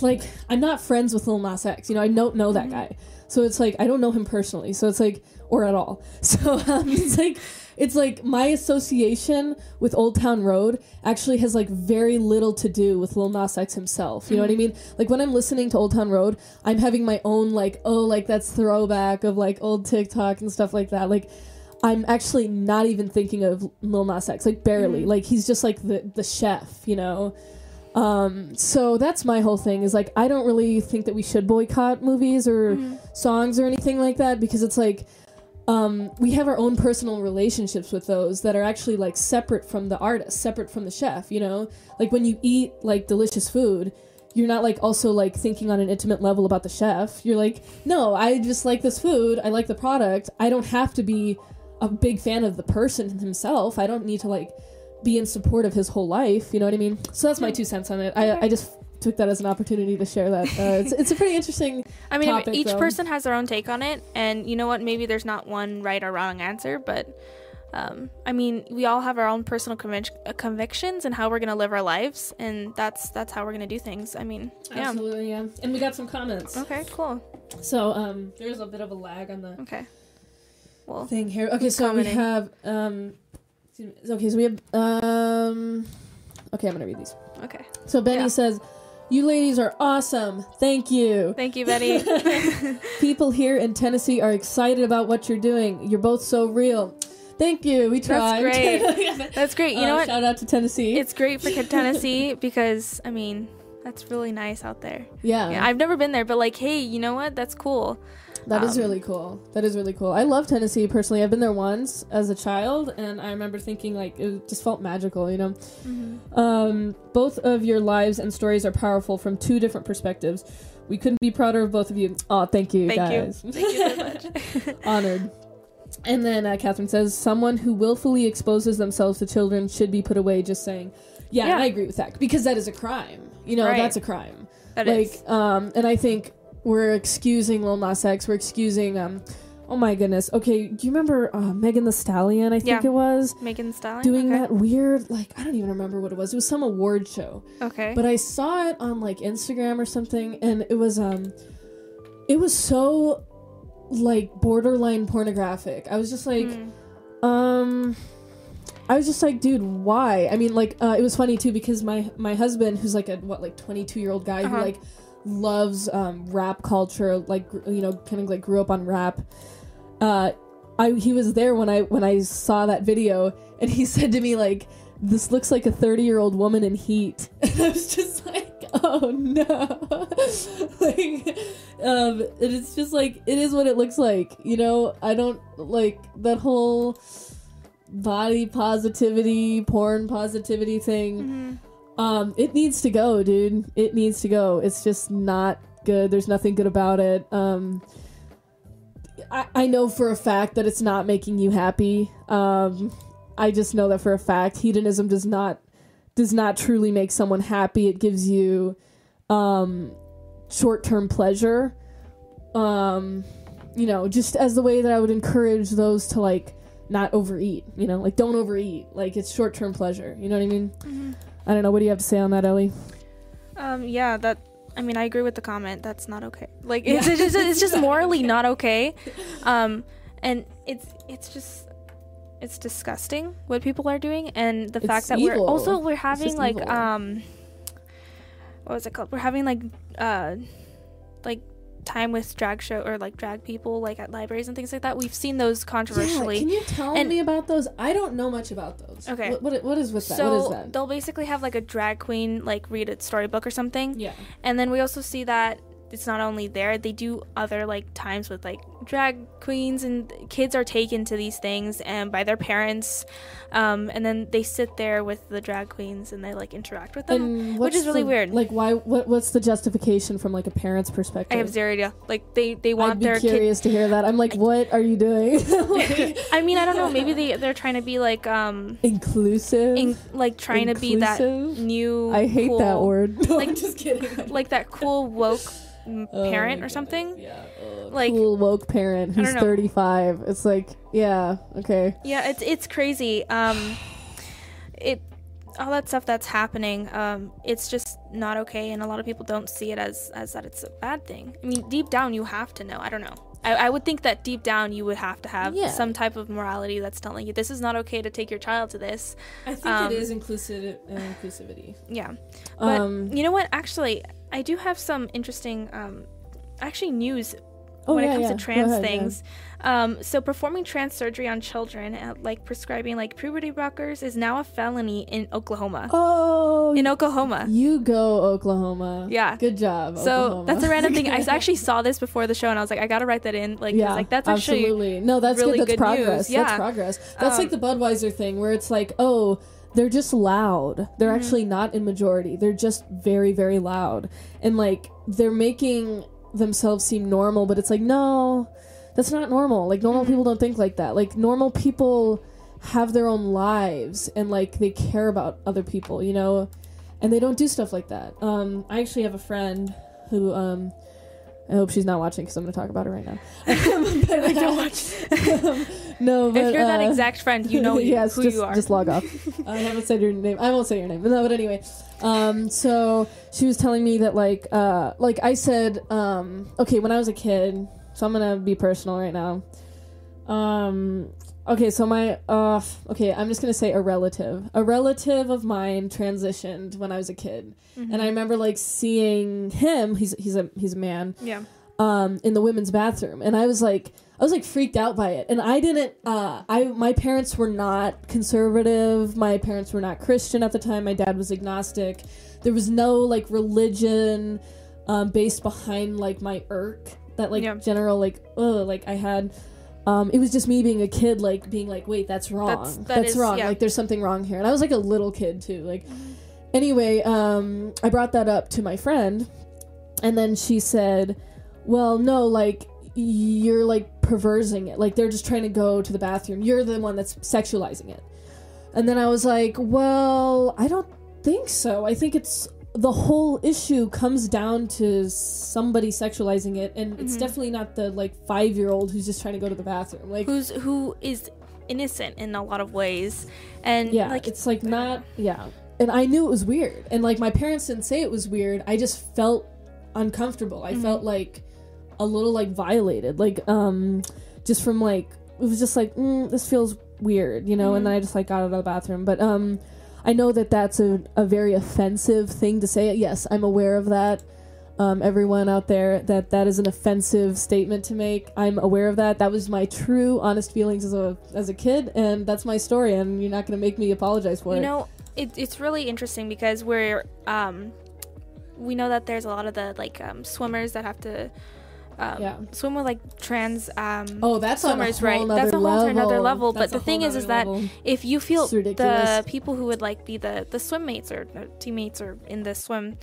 like I'm not friends with Lil Nas X, you know I don't know that Mhm. guy, so it's like I don't know him personally, so it's like or at all, so um, it's like it's like my association with Old Town Road actually has like very little to do with Lil Nas X himself. You know what I Mhm. mean? Like when I'm listening to Old Town Road, I'm having my own like oh like that's throwback of like old TikTok and stuff like that. Like I'm actually not even thinking of Lil Nas X, like barely. Mhm. Like he's just like the the chef, you know. Um, so that's my whole thing is like I don't really think that we should boycott movies or Mhm. songs or anything like that because it's like um, we have our own personal relationships with those that are actually like separate from the artist, separate from the chef, you know? Like when you eat like delicious food, you're not like also like thinking on an intimate level about the chef. You're like, no, I just like this food. I like the product. I don't have to be a big fan of the person himself. I don't need to like be in support of his whole life. You know what I mean? So that's my two cents on it. I, I just took that as an opportunity to share that. Uh, it's, it's a pretty interesting. I mean, topic, each though. person has their own take on it, and you know what? Maybe there's not one right or wrong answer, but um, I mean, we all have our own personal convic- uh, convictions and how we're gonna live our lives, and that's that's how we're gonna do things. I mean, yeah. Absolutely, yeah. And we got some comments. Okay, cool. So um, there's a bit of a lag on the Okay. Well, thing here. Okay, so commenting? we have um. Okay, so we have um, okay, I'm gonna read these. okay. So Benny Yeah. says, "You ladies are awesome. Thank you. Thank you, Benny. People here in Tennessee are excited about what you're doing. You're both so real. Thank you. We tried. That's great. That's great. You Uh, know what? Shout out to Tennessee. It's great for Tennessee because I mean that's really nice out there. yeah, Yeah, I've never been there, but like, hey, you know what? That's cool. That is um, really cool. That is really cool. I love Tennessee personally. I've been there once as a child, and I remember thinking like it just felt magical. You know. Mm-hmm. Um, both of your lives and stories are powerful from two different perspectives. We couldn't be prouder of both of you. Oh, thank you, Thank you. guys. Thank you so much. Honored. And then uh, Catherine says, someone who willfully exposes themselves to children should be put away. Just saying, yeah, Yeah. I agree with that because that is a crime. You know, Right. that's a crime. That like, is. um, and I think we're excusing Lil Nas X. We're excusing um, Oh my goodness. Okay, do you remember uh, Megan Thee Stallion? I think Yeah. it was Megan Stallion doing okay. that weird like I don't even remember what it was. It was some award show. Okay. But I saw it on like Instagram or something and it was um it was so like borderline pornographic. I was just like Hmm. um I was just like, dude, why? I mean, like, uh, it was funny too because my my husband, who's like a what, like twenty two year old guy who Uh-huh. like loves um, rap culture, like you know, kind of like grew up on rap. Uh, I he was there when I when I saw that video, and he said to me like, "This looks like a thirty year old woman in heat," and I was just like, "Oh no!" like, um, and it's just like it is what it looks like, you know. I don't like that whole body positivity, porn positivity thing. Um, it needs to go, dude. It needs to go. It's just not good. There's nothing good about it. Um, I, I know for a fact that it's not making you happy. Um, I just know that for a fact. Hedonism does not does not truly make someone happy. It gives you um, short term pleasure. Um, you know, just as the way that I would encourage those to like not overeat. You know, like don't overeat. Like it's short term pleasure. You know what I mean? Mhm. I don't know. What do you have to say on that, Ellie? Um, yeah, that. I mean, I agree with the comment. That's not okay. Like, Yeah. it's, it's just, it's just morally not okay. Um, and it's it's just it's disgusting what people are doing, and the It's fact that evil. we're also we're having like evil. um, what was it called? We're having like uh, like time with drag show or like drag people like at libraries and things like that. We've seen those controversially. Yeah, can you tell And- me about those? I don't know much about those. Okay. What, what, what is with that? so what is that? they'll basically have like a drag queen like read a storybook or something, Yeah. And then we also see that it's not only there, they do other like times with like drag queens and kids are taken to these things and by their parents. Um, and then they sit there with the drag queens and they like interact with them. Which is really the- weird. Like, why? What, what's the justification from like a parent's perspective? I have zero idea. Like they, they want I'd be their kid curious to hear that. I'm like, what are you doing? Like, I mean, I don't know, maybe they they're trying to be like um inclusive. in, like trying to be that new I hate that word. No, like- I'm just kidding. Like that cool woke mm, Oh parent or something. Yeah. ugh. Like- cool woke parent I who's 35. It's like, yeah, okay. Yeah, it's it's crazy. Um, it all that stuff that's happening. Um, it's just not okay, and a lot of people don't see it as as that it's a bad thing. I mean, deep down, you have to know. I don't know. I, I would think that deep down, you would have to have Yeah. some type of morality that's telling you this is not okay to take your child to this. I think Um, it is inclusive uh, inclusivity. Yeah, but Um, you know what? Actually, I do have some interesting, um, actually news oh, when yeah, it comes yeah. to trans ahead, yeah. things. Um, so performing trans surgery on children, uh, like prescribing like puberty blockers, is now a felony in Oklahoma. Oh, In Oklahoma. you go Oklahoma. Yeah. Good job. So Oklahoma. that's a random thing. I actually saw this before the show, and I was like, I gotta write that in. Like, yeah, like that's actually absolutely no. That's really good. That's good progress. news, yeah. That's progress. That's like the Um, Budweiser thing, where it's like, oh, they're just loud. They're Mhm. actually not in majority. They're just very, very loud, and like they're making themselves seem normal, but it's like no, that's not normal. Like normal Mhm. people don't think like that. Like normal people have their own lives and like they care about other people, you know, and they don't do stuff like that. Um, I actually have a friend who um. I hope she's not watching because I'm going to talk about her right now. but, Don't watch. no, but if you're that uh, exact friend, you know yes, who just, you are. Just log off. I haven't said your name. I won't say your name. But no, but anyway. Um, so she was telling me that like uh like I said um okay when I was a kid. So I'm gonna be personal right now. Um. Okay, so my uh okay, I'm just gonna say a relative. A relative of mine transitioned when I was a kid, Mhm. and I remember like seeing him. He's he's a he's a man yeah. um in the women's bathroom and i was like i was like freaked out by it and i didn't uh i my parents were not conservative my parents were not christian at the time my dad was agnostic there was no like religion um based behind like my irk that like Yeah. general like ugh like i had um it was just me being a kid like being like wait that's wrong. That's- that that's is- wrong. yeah. like there's something wrong here. And i was like a little kid too. Like anyway um i brought that up to my friend and then she said well no like you're like perversing it. Like they're just trying to go to the bathroom. You're the one that's sexualizing it. And then i was like well i don't think so. I think it's the whole issue comes down to somebody sexualizing it and it's Mhm. definitely not the like 5-year-old who's just trying to go to the bathroom. Like who's who is innocent in a lot of ways, and yeah, like it's like not yeah. And I knew it was weird. And like my parents didn't say it was weird. I just felt uncomfortable. I Mhm. felt like a little like violated. Like um just from like it was just like mm, this feels weird, you know, Mhm. and then I just like got out of the bathroom. But um I know that that's a, a very offensive thing to say. Yes, I'm aware of that. Um, everyone out there, that that is an offensive statement to make. I'm aware of that. That was my true, honest feelings as a as a kid, and that's my story. And you're not going to make me apologize for you it. You know it, it's really interesting because we're um we know that there's a lot of the like um, swimmers that have to um, Yeah. swim with like trans um Oh, that's swimmers, on a whole right? That's a whole another level. That's but the thing is, is that level. if you feel the people who would like be the the swim mates or the teammates or in the swim,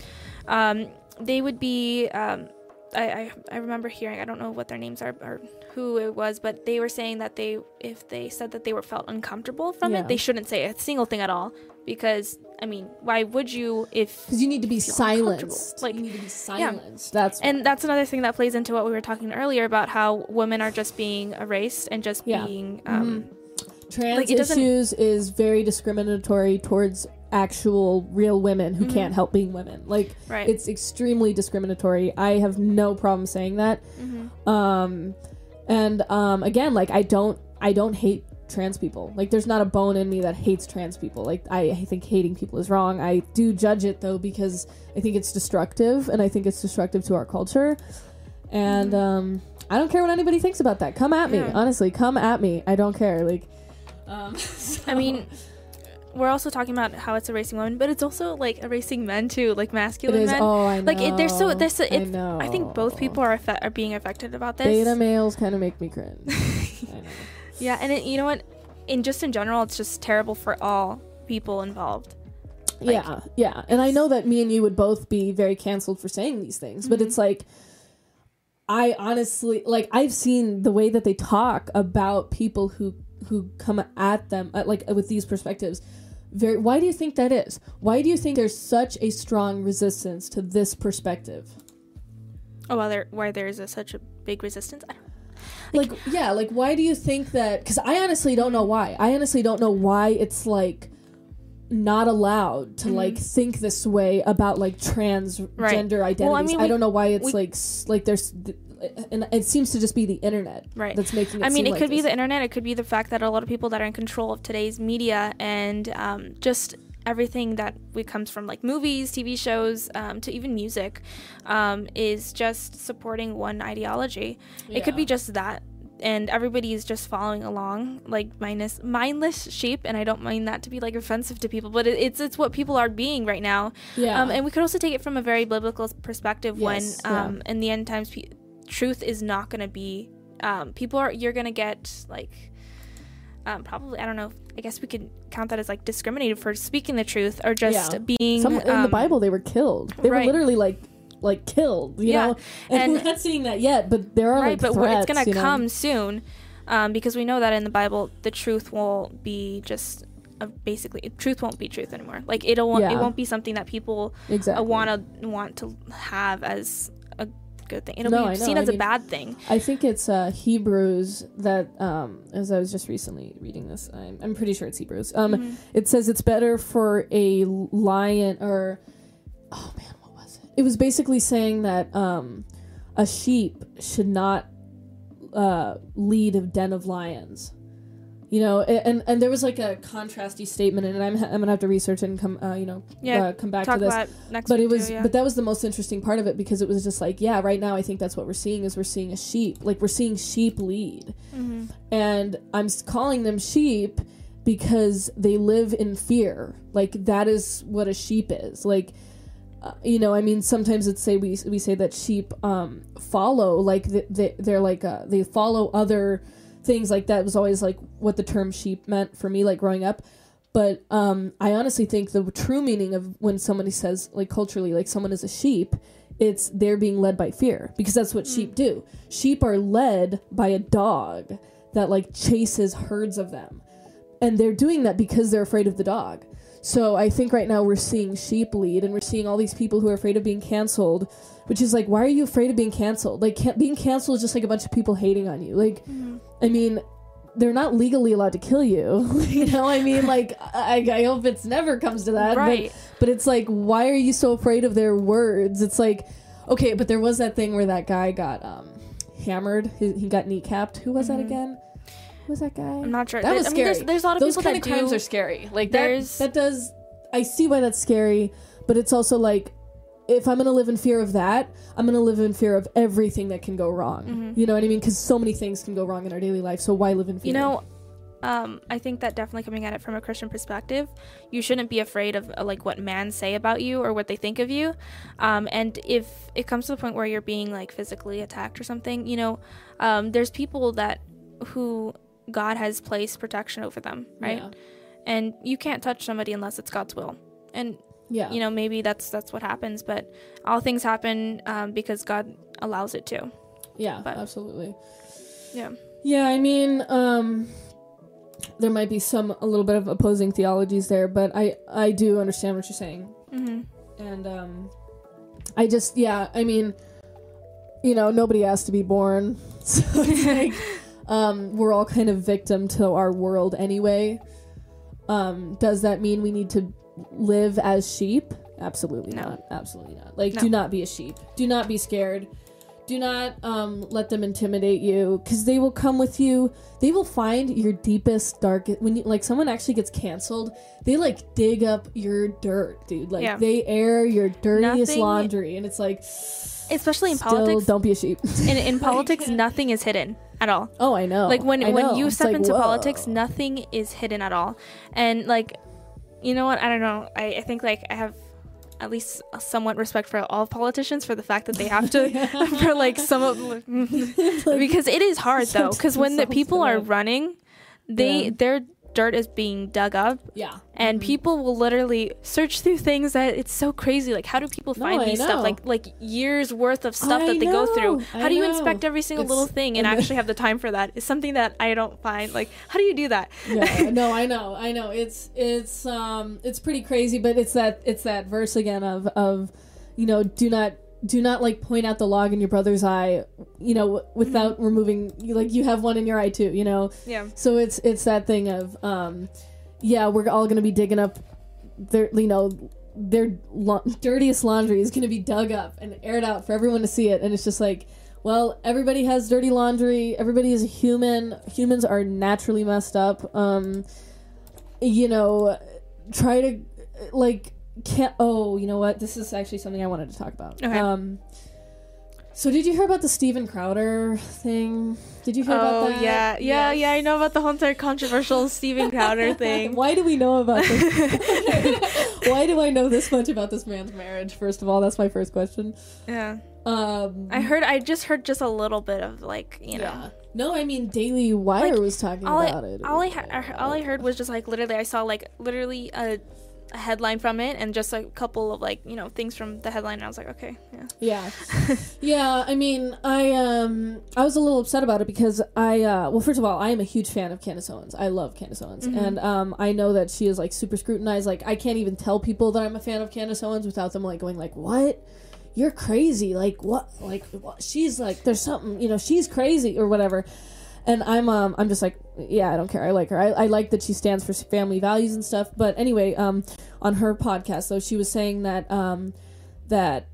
um, they would be. Um, I, I I remember hearing I don't know what their names are or who it was, but they were saying that they if they said that they were felt uncomfortable from Yeah. it, they shouldn't say a single thing at all because I mean, why would you if because you need to be silenced. Like, you need to be silenced. That's and that's another thing that plays into what we were talking earlier about how women are just being erased and just Yeah. being um, trans like, issues is very discriminatory towards actual real women who Mhm. can't help being women. Like right. it's extremely discriminatory. I have no problem saying that. Mhm. Um, and um, again, like I don't, I don't hate trans people. Like there's not a bone in me that hates trans people. Like I, I think hating people is wrong. I do judge it though because I think it's destructive, and I think it's destructive to our culture. And um, I don't care what anybody thinks about that. Come at me, Yeah. honestly. Come at me. I don't care. Like, um, I mean, we're also talking about how it's erasing women, but it's also like erasing men too, like masculine is. men. Oh, I know. like it, there's so there's so, I know. I think both people are affe- are being affected about this. Beta males kind of make me cringe. Yeah, and it, you know what? In just in general, it's just terrible for all people involved. Like- yeah, yeah. And I know that me and you would both be very canceled for saying these things, but Mhm. it's like I honestly like I've seen the way that they talk about people who who come at them like with these perspectives. Very why do you think that is? Why do you think there's such a strong resistance to this perspective? Oh, well, there why there is a, such a big resistance. I don't, Like yeah, like why do you think that cuz I honestly don't know why. I honestly don't know why it's like not allowed to Mhm. like think this way about like transgender identities. mean, I we- don't know why it's we- like like there's and it seems to just be the internet right. that's making it I mean, it like could be the internet. It could be the fact that a lot of people that are in control of today's media and um, just everything that we comes from like movies, TV shows, um, to even music, um, is just supporting one ideology. It could be just that. And everybody is just following along, like minus mindless sheep, and I don't mind that to be like offensive to people, but it, it's it's what people are being right now. yeah. Um, and we could also take it from a very biblical perspective Yes, when, yeah. um, in the end times, pe- truth is not going to be. Um, people are you're going to get like, um, probably I don't know. I guess we could count that as like discriminated for speaking the truth or just Yeah. being. Some, in the um, Bible they were killed. They right. were literally like like killed, you Yeah, know. And, and- we're not seeing that yet, but there are right, like but threats, it's going you to know? come soon, um, because we know that in the Bible the truth will be just. Uh, basically, truth won't be truth anymore. Like it'll, Yeah. it won't be something that people exactly. uh, want to want to have as good thing. It'll No, be seen I as a bad thing. I think it's uh, Hebrews that, um, as I was just recently reading this, I'm, I'm pretty sure it's Hebrews. Um, Mhm. It says it's better for a lion or, oh man, what was it? It was basically saying that um, a sheep should not uh, lead a den of lions. You know, and and there was like a contrasty statement, and I'm I'm gonna have to research it and come, uh, you know, Yeah, uh, come back to this next but it was too, yeah. but that was the most interesting part of it because it was just like yeah right now i think that's what we're seeing is we're seeing a sheep like we're seeing sheep lead Mhm. and i'm calling them sheep because they live in fear like that is what a sheep is like uh, you know i mean sometimes it's say we, we say that sheep um follow like they, they, they're like uh, they follow other things like that was always like what the term sheep meant for me like growing up. But um i honestly think the true meaning of when somebody says like culturally like someone is a sheep it's they're being led by fear because that's what sheep do. Sheep are led by a dog that like chases herds of them. And they're doing that because they're afraid of the dog So I think right now we're seeing sheep lead, and we're seeing all these people who are afraid of being canceled, which is like, why are you afraid of being canceled? Like, can- being canceled is just like a bunch of people hating on you. Like, I mean, they're not legally allowed to kill you. you know, I mean, like, I, I hope it's never comes to that. but- Right. But, it's like, why are you so afraid of their words? It's like, okay, but there was that thing where that guy got um, hammered. He, he got kneecapped. Who was that again? Who was that guy? I'm not sure. That There- was I mean, there's, scary. there's a lot of Those people kind that of crimes do. are scary. Like There's- that. That does. I see why that's scary, but it's also like, if I'm gonna live in fear of that, I'm gonna live in fear of everything that can go wrong. Mm-hmm. You know what I mean? Because so many things can go wrong in our daily life. So why live in fear? You know, um, I think that definitely coming at it from a Christian perspective, you shouldn't be afraid of uh, like what man say about you or what they think of you. Um, and if it comes to the point where you're being like physically attacked or something, you know, um, there's people that who God has placed protection over them, right? Yeah. And you can't touch somebody unless it's God's will. And Yeah. you know, maybe that's that's what happens, but all things happen um, because God allows it to. Yeah. but- absolutely. Yeah. Yeah. I mean, um, there might be some a little bit of opposing theologies there, but I I do understand what you're saying. hmm and um i just yeah i mean you know nobody has to be born so like um we're all kind of victim to our world anyway. Um does that mean we need to live as sheep? Absolutely No. not. Absolutely not. Like No. do not be a sheep. Do not be scared. Do not um, let them intimidate you because they will come with you. They will find your deepest darkest when you like someone actually gets canceled they like dig up your dirt dude. Like Yeah. they air your dirtiest Nothing- laundry and it's like Especially in still politics, don't be a sheep in, in politics, nothing is hidden at all. oh i know like when I when know. you step like, into whoa. politics nothing is hidden at all and like you know what i don't know i, I think like i have at least a somewhat respect for all politicians for the fact that they have to for like some of because it is hard though because when the people are running they Yeah. their dirt is being dug up. Yeah. And people will literally search through things that it's so crazy. Like how do people find I these know. stuff like like years worth of stuff I that they go through. know, I how do you know. inspect every single little thing and and actually have the time for that? Is something that i don't find. Like how do you do that? Yeah no i know i know. It's it's um it's pretty crazy but it's that it's that verse again of of you know do not do not like point out the log in your brother's eye you know w- without removing like you have one in your eye too you know? Yeah. So it's it's that thing of um yeah we're all gonna be digging up their you know their la- dirtiest laundry is gonna be dug up and aired out for everyone to see it. And it's just like well everybody has dirty laundry. Everybody is a human. Humans are naturally messed up. Um you know try to like can't oh you know what this is actually something i wanted to talk about Okay. um so did you hear about the Steven Crowder thing? Did you hear about oh that? yeah yeah Yes. yeah i know about the whole entire controversial steven crowder thing Why do we know about this? Why do I know this much about this man's marriage? First of all, that's my first question. yeah Um, i heard i just heard just a little bit of like you know yeah. No, I mean Daily Wire Like, was talking about I, it. all I ha- I- all I heard was just like literally I saw like literally a, a headline from it and just a couple of like you know things from the headline and I was like okay yeah Yeah. yeah, I mean, I um I was a little upset about it because I uh well first of all, I am a huge fan of Candace Owens. I love Candace Owens. Mm-hmm. And um I know that she is like super scrutinized. Like I can't even tell people that I'm a fan of Candace Owens without them like going like, "What? You're crazy." Like what? Like what? she's like there's something, you know, she's crazy or whatever. And I'm um I'm just like yeah I don't care I like her I, I like that she stands for family values and stuff but anyway um on her podcast though she was saying that um that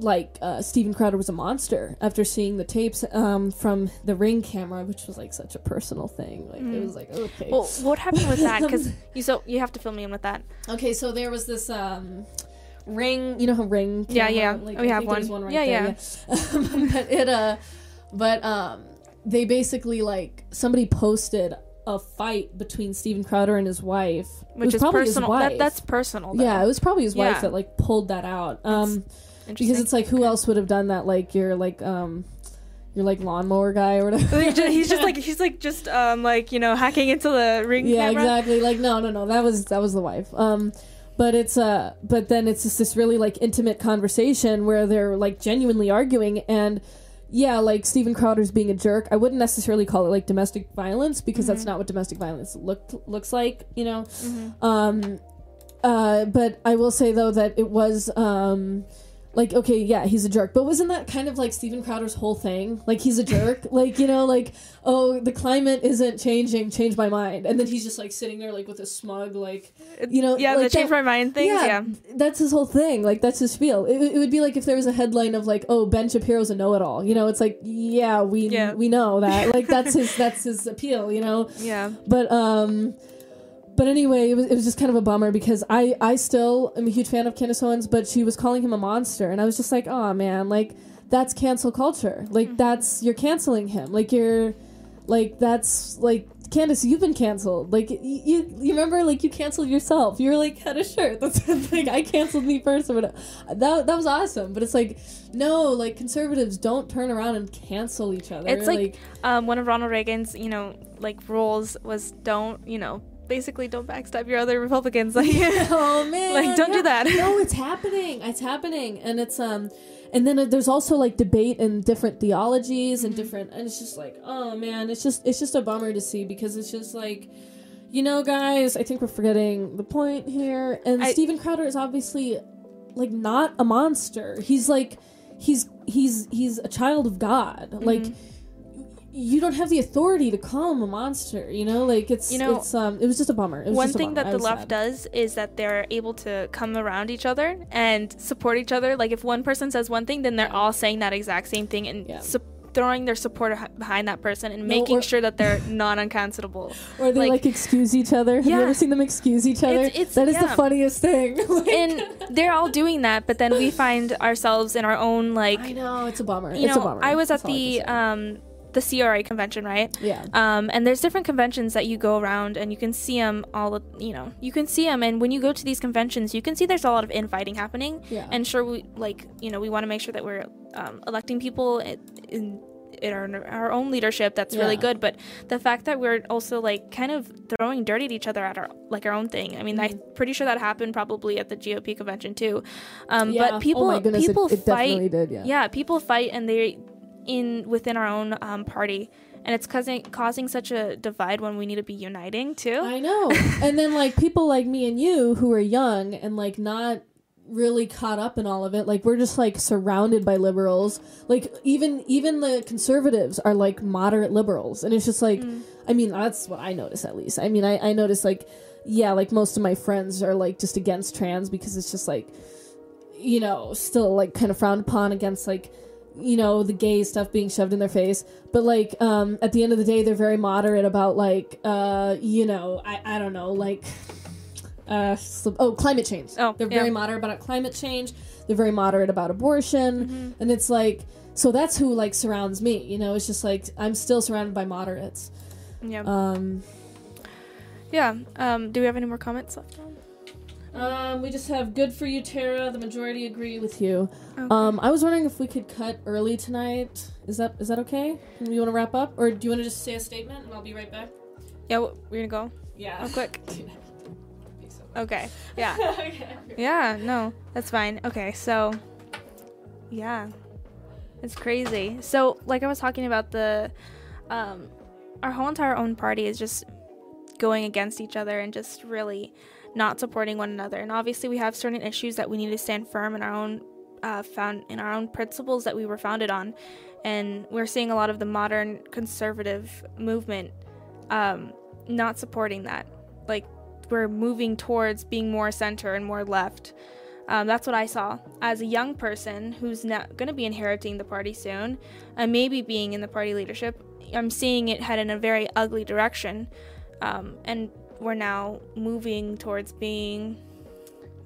like uh, Steven Crowder was a monster after seeing the tapes um, from the ring camera, which was like such a personal thing. Like it was like okay, well what happened with that because you so you have to fill me in with that okay. So there was this um, ring, you know how ring? Yeah, camera, yeah. Like, We I have there's one. right Yeah, there, yeah. but it uh, but um, they basically like somebody posted a fight between Steven Crowder and his wife, which is probably his personal that, that's personal though. yeah, it was probably his wife that like pulled that out. Um. because it's like who else would have done that like your like um your like lawnmower guy or whatever He's just- he's just like he's like just um like you know hacking into the ring yeah camera. exactly like no no no that was that was the wife um but it's uh but then it's just this really like intimate conversation where they're like genuinely arguing and yeah like Steven Crowder's being a jerk I wouldn't necessarily call it like domestic violence because that's Mm-hmm. not what domestic violence looked looks like you know Mm-hmm. um uh, but I will say though that it was um, like okay, yeah, he's a jerk. But wasn't that kind of like Steven Crowder's whole thing? Like he's a jerk. like you know, like oh, the climate isn't changing. Change my mind. And then he's just like sitting there like with a smug like you know yeah, like the change that- my mind things. Yeah, that's his whole thing. Like that's his spiel. It, it would be like if there was a headline of like, "Oh, Ben Shapiro's a know-it-all." You know, it's like, yeah, we Yeah. we know that. Like that's his that's his appeal. You know, yeah. but um, but anyway, it was, it was just kind of a bummer because I I still am a huge fan of Candace Owens, but she was calling him a monster, and I was just like, oh man, like that's cancel culture. Like that's you're canceling him. Like you're like that's like. Candace, you've been canceled. Like y- you, you remember, like you canceled yourself. You were like had a shirt. That's like I canceled me first or whatever. That that was awesome. But it's like no, like conservatives don't turn around and cancel each other. It's like, um, one of Ronald Reagan's, you know, like rules was don't, you know, basically don't backstab your other Republicans. Like, oh man. Like, don't do that. no it's happening. It's happening. And it's um and then uh, there's also like debate and different theologies and different and it's just like oh man it's just it's just a bummer to see because it's just like you know guys i think we're forgetting the point here. And I- Steven crowder is obviously like not a monster. He's like he's he's he's a child of god. Like you don't have the authority to call him a monster you know like it's You know, it's um it was just a bummer It was one just a thing that the left sad. does is that they're able to come around each other and support each other. Like if one person says one thing, then they're all saying that exact same thing and Yeah. sup- throwing their support behind that person and No, making or- sure that they're not uncancelable. Or they like, Like- excuse each other. Have you ever seen them excuse each other? It's- it's- that is the funniest thing. Like- and they're all doing that, but then we find ourselves in our own like I know it's a bummer. you it's know, a bummer. I was at That's I the um the CRA convention, right? yeah. Um, and there's different conventions that you go around and you can see them all, you know, you can see them. And when you go to these conventions, you can see there's a lot of infighting happening. Yeah. And sure, we like, you know, we want to make sure that we're um, electing people in, in, in our, our own leadership. That's really good. But the fact that we're also like kind of throwing dirt at each other at our like our own thing. I mean, Mm-hmm. I'm pretty sure that happened probably at the GOP convention too. Um, Yeah. But people, oh goodness, people it, it fight definitely did. Yeah. yeah people fight and they're in within our own um, party. And it's causing causing such a divide when we need to be uniting too. I know. and then like people like me and you who are young and like not really caught up in all of it like we're just like surrounded by liberals. Like even even the conservatives are like moderate liberals. And it's just like i mean that's what i notice at least. I mean i, I notice like yeah like most of my friends are like just against trans because it's just like you know still like kind of frowned upon against like you know the gay stuff being shoved in their face. But like um at the end of the day they're very moderate about like uh you know i i don't know like uh oh climate change. Oh, they're yeah. very moderate about climate change. They're very moderate about abortion. And it's like so that's who like surrounds me you know? It's just like i'm still surrounded by moderates. Yeah. Um yeah um do we have any more comments? left? Um, we just have good for you, Tara. The majority agree with you. Okay. Um, I was wondering if we could cut early tonight. Is that is that okay? Do you want to wrap up, or do you want to just say a statement and I'll be right back? yeah we're gonna go Yeah. oh quick okay. okay yeah yeah no that's fine okay so yeah it's crazy so like i was talking about the um our whole entire own party is just going against each other and just really not supporting one another and obviously we have certain issues that we need to stand firm in our own uh, found in our own principles that we were founded on and we're seeing a lot of the modern conservative movement um, not supporting that like we're moving towards being more center and more left um, that's what I saw as a young person who's not going to be inheriting the party soon and maybe being in the party leadership. I'm seeing it head in a very ugly direction. Um, and we're now moving towards being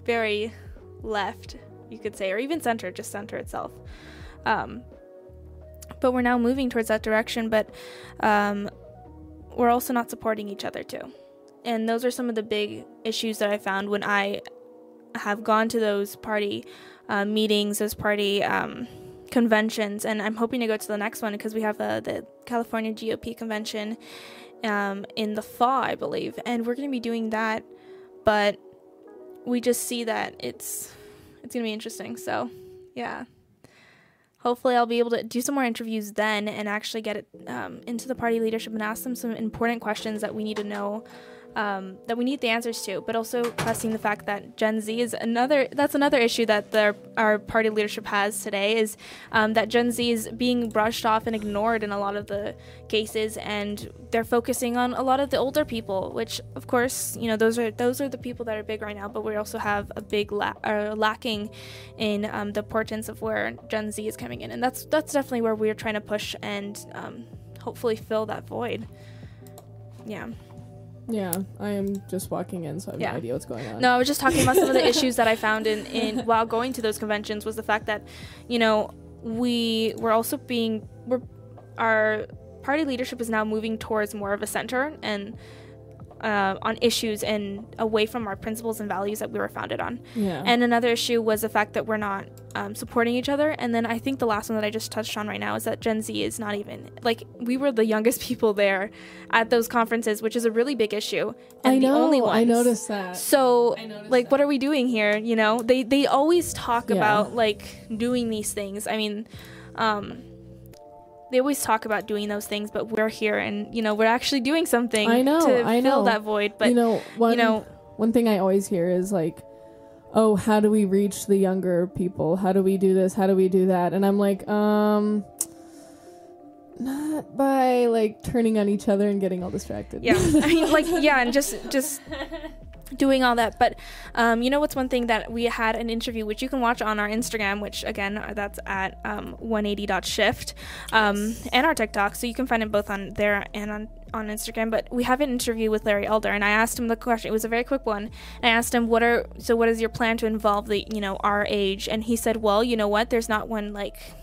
very left, you could say, or even center, just center itself. Um, but we're now moving towards that direction, but um, we're also not supporting each other too. And those are some of the big issues that I found when I have gone to those party uh, meetings, those party um, conventions, and I'm hoping to go to the next one because we have the, the California GOP convention um, in the fall, I believe, and we're going to be doing that. But we just see that it's it's going to be interesting. So, yeah. Hopefully, I'll be able to do some more interviews then and actually get it um, into the party leadership and ask them some important questions that we need to know um, that we need the answers to, but also pressing the fact that Gen Z is another. That's another issue that the, our party leadership has today is um, that Gen Z is being brushed off and ignored in a lot of the cases, and they're focusing on a lot of the older people, which of course you know those are those are the people that are big right now. But we also have a big la- uh, lacking in um, the importance of where Gen Z is coming in, and that's that's definitely where we're trying to push and um, hopefully fill that void. Yeah. Yeah, I am just walking in, so I have Yeah. no idea what's going on. No, I was just talking about some of the issues that I found in, in while going to those conventions was the fact that, you know, we were also being we're our party leadership is now moving towards more of a center and uh, on issues and away from our principles and values that we were founded on. Yeah. And another issue was the fact that we're not um, supporting each other. And then I think the last one that I just touched on right now is that Gen Z is not even like we were the youngest people there at those conferences, which is a really big issue. And I know. the only ones. I noticed that. So, noticed like, that. what are we doing here? You know, they they always talk Yeah. about like doing these things. I mean, um, they always talk about doing those things, but we're here and you know we're actually doing something I know, to I fill know. that void. But you know, one you know, one thing I always hear is like, "Oh, how do we reach the younger people? How do we do this? How do we do that?" And I'm like, um, not by like turning on each other and getting all distracted. yeah, I mean, like, yeah, and just just doing all that. But um, you know what's one thing that we had an interview which you can watch on our Instagram, which again uh, that's at um, 180.shift, um, and our TikTok. So you can find it both on there and on on Instagram. But we have an interview with Larry Elder, and I asked him the question. It was a very quick one. And I asked him, "What are so? What is your plan to involve the you know our age?" And he said, "Well, you know what? There's not one like."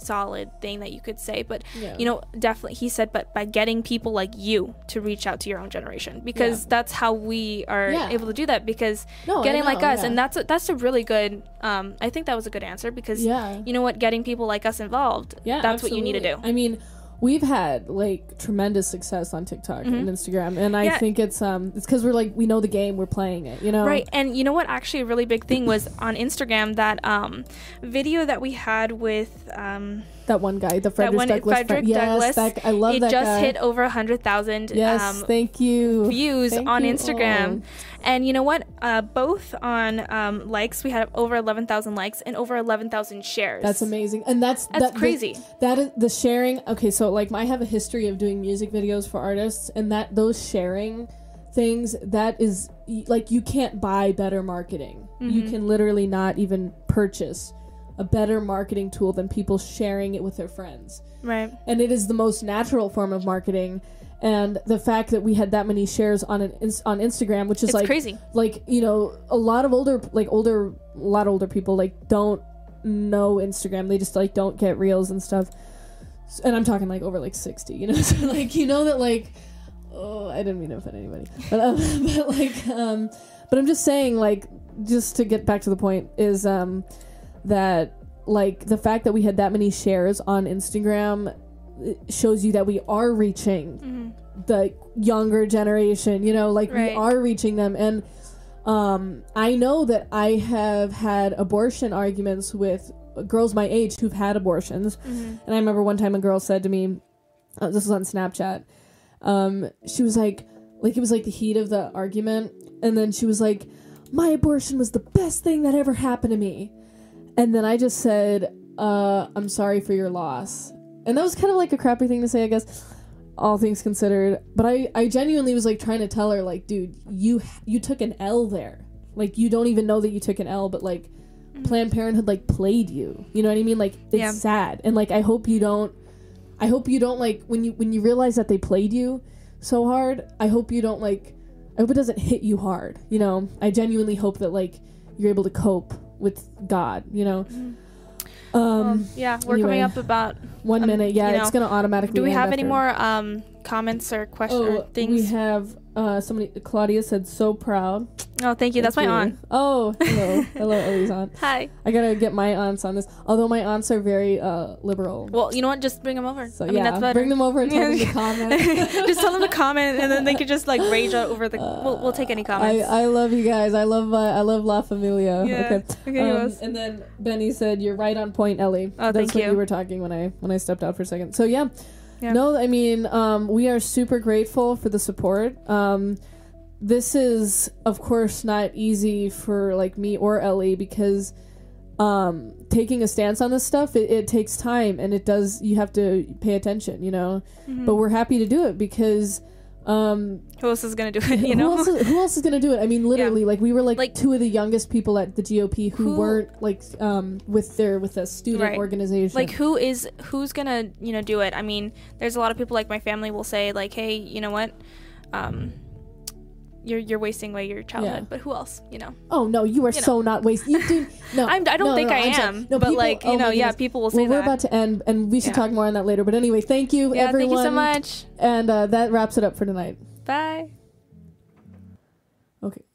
Solid thing that you could say but Yeah. you know definitely he said but by getting people like you to reach out to your own generation because Yeah. that's how we are Yeah. able to do that because No, getting like us and that's a, that's a really good um i think that was a good answer because yeah. you know what getting people like us involved Yeah, that's what you need to do. I mean, we've had like tremendous success on TikTok and Instagram, and I Mm-hmm. Yeah. think it's um it's because we're like we know the game, we're playing it, you know. Right, and you know what? Actually, a really big thing was on Instagram that um, video that we had with um, That one guy, the that Frederick one Douglass. Frederick yes, Douglass. that, I love it that just guy. hit over a hundred thousand Yes, um, thank you. views Thank on you Instagram. all. And you know what? Uh, both on um, likes, we had over 11,000 likes and over 11,000 shares. That's amazing, and that's That's that, the- crazy. that is the sharing. Okay, so like I have a history of doing music videos for artists, and that those sharing things that is like you can't buy better marketing. You Mm-hmm. can literally not even purchase a better marketing tool than people sharing it with their friends. Right. and it is the most natural form of marketing and the fact that we had that many shares on an ins- on Instagram which is It's like crazy. like you know a lot of older like older a lot of older people like don't know Instagram they just like don't get reels and stuff and I'm talking like over like 60 you know so like you know that like oh I didn't mean to offend anybody but um, but like um but I'm just saying like just to get back to the point is um that like the fact that we had that many shares on Instagram shows you that we are reaching the younger generation you know like Right. we are reaching them. And um i know that i have had abortion arguments with girls my age who've had abortions. And i remember one time a girl said to me uh, this was on snapchat um she was like like it was like the heat of the argument. And then she was like my abortion was the best thing that ever happened to me and then i just said uh i'm sorry for your loss. And that was kind of like a crappy thing to say i guess all things considered. But i i genuinely was like trying to tell her like dude you you took an l there. Like you don't even know that you took an l but like planned parenthood like played you. You know what i mean? Like it's Yeah. sad. And like i hope you don't i hope you don't like when you when you realize that they played you so hard i hope you don't like i hope it doesn't hit you hard you know? I genuinely hope that like you're able to cope with god you know? Um Well, yeah, we're coming up about. one um, minute. Yeah you it's gonna automatically Do we have any more um, comments or questions Oh, or things? we have uh somebody Claudia said so proud. oh, thank you. That's my aunt. Oh, hello. hello Ellie's aunt. Hi. I gotta get my aunts on this. Although my aunts are very uh liberal. Well, you know what? Just bring them over. so I mean, yeah, that's bring them over and tell them to comment. just tell them to comment, and then they could just like rage out over the. we'll, we'll take any I, comments. I love you guys. I love uh, I love La Familia. Yeah. Okay. Okay, Um, and then Benny said, "You're right on point, Ellie." Oh, That's thank when you. you were talking when I when I stepped out for a second. So yeah, Yeah. no, I mean, um, we are super grateful for the support. Um, this is of course not easy for like me or Ellie because um taking a stance on this stuff it, it takes time and it does you have to pay attention you know Mhm. but we're happy to do it because um who else is gonna do it? You who know, else is, who else is gonna do it i mean literally like we were like, Like- two of the youngest people at the gop who, Who- weren't like um with their with a student Right. organization like who is who's gonna you know do it? I mean, there's a lot of people like my family will say like, hey, you know what, um, you're you're wasting away your childhood. Yeah. But who else? You know, oh no you are you know. so not wasting you do no I'm, I don't no, think no, I I'm am. No, but people- like you oh know, yeah, people will say well, we're about to end and we should Yeah. talk more on that later but anyway thank you yeah, everyone thank you so much. and uh, that wraps it up for tonight Bye. okay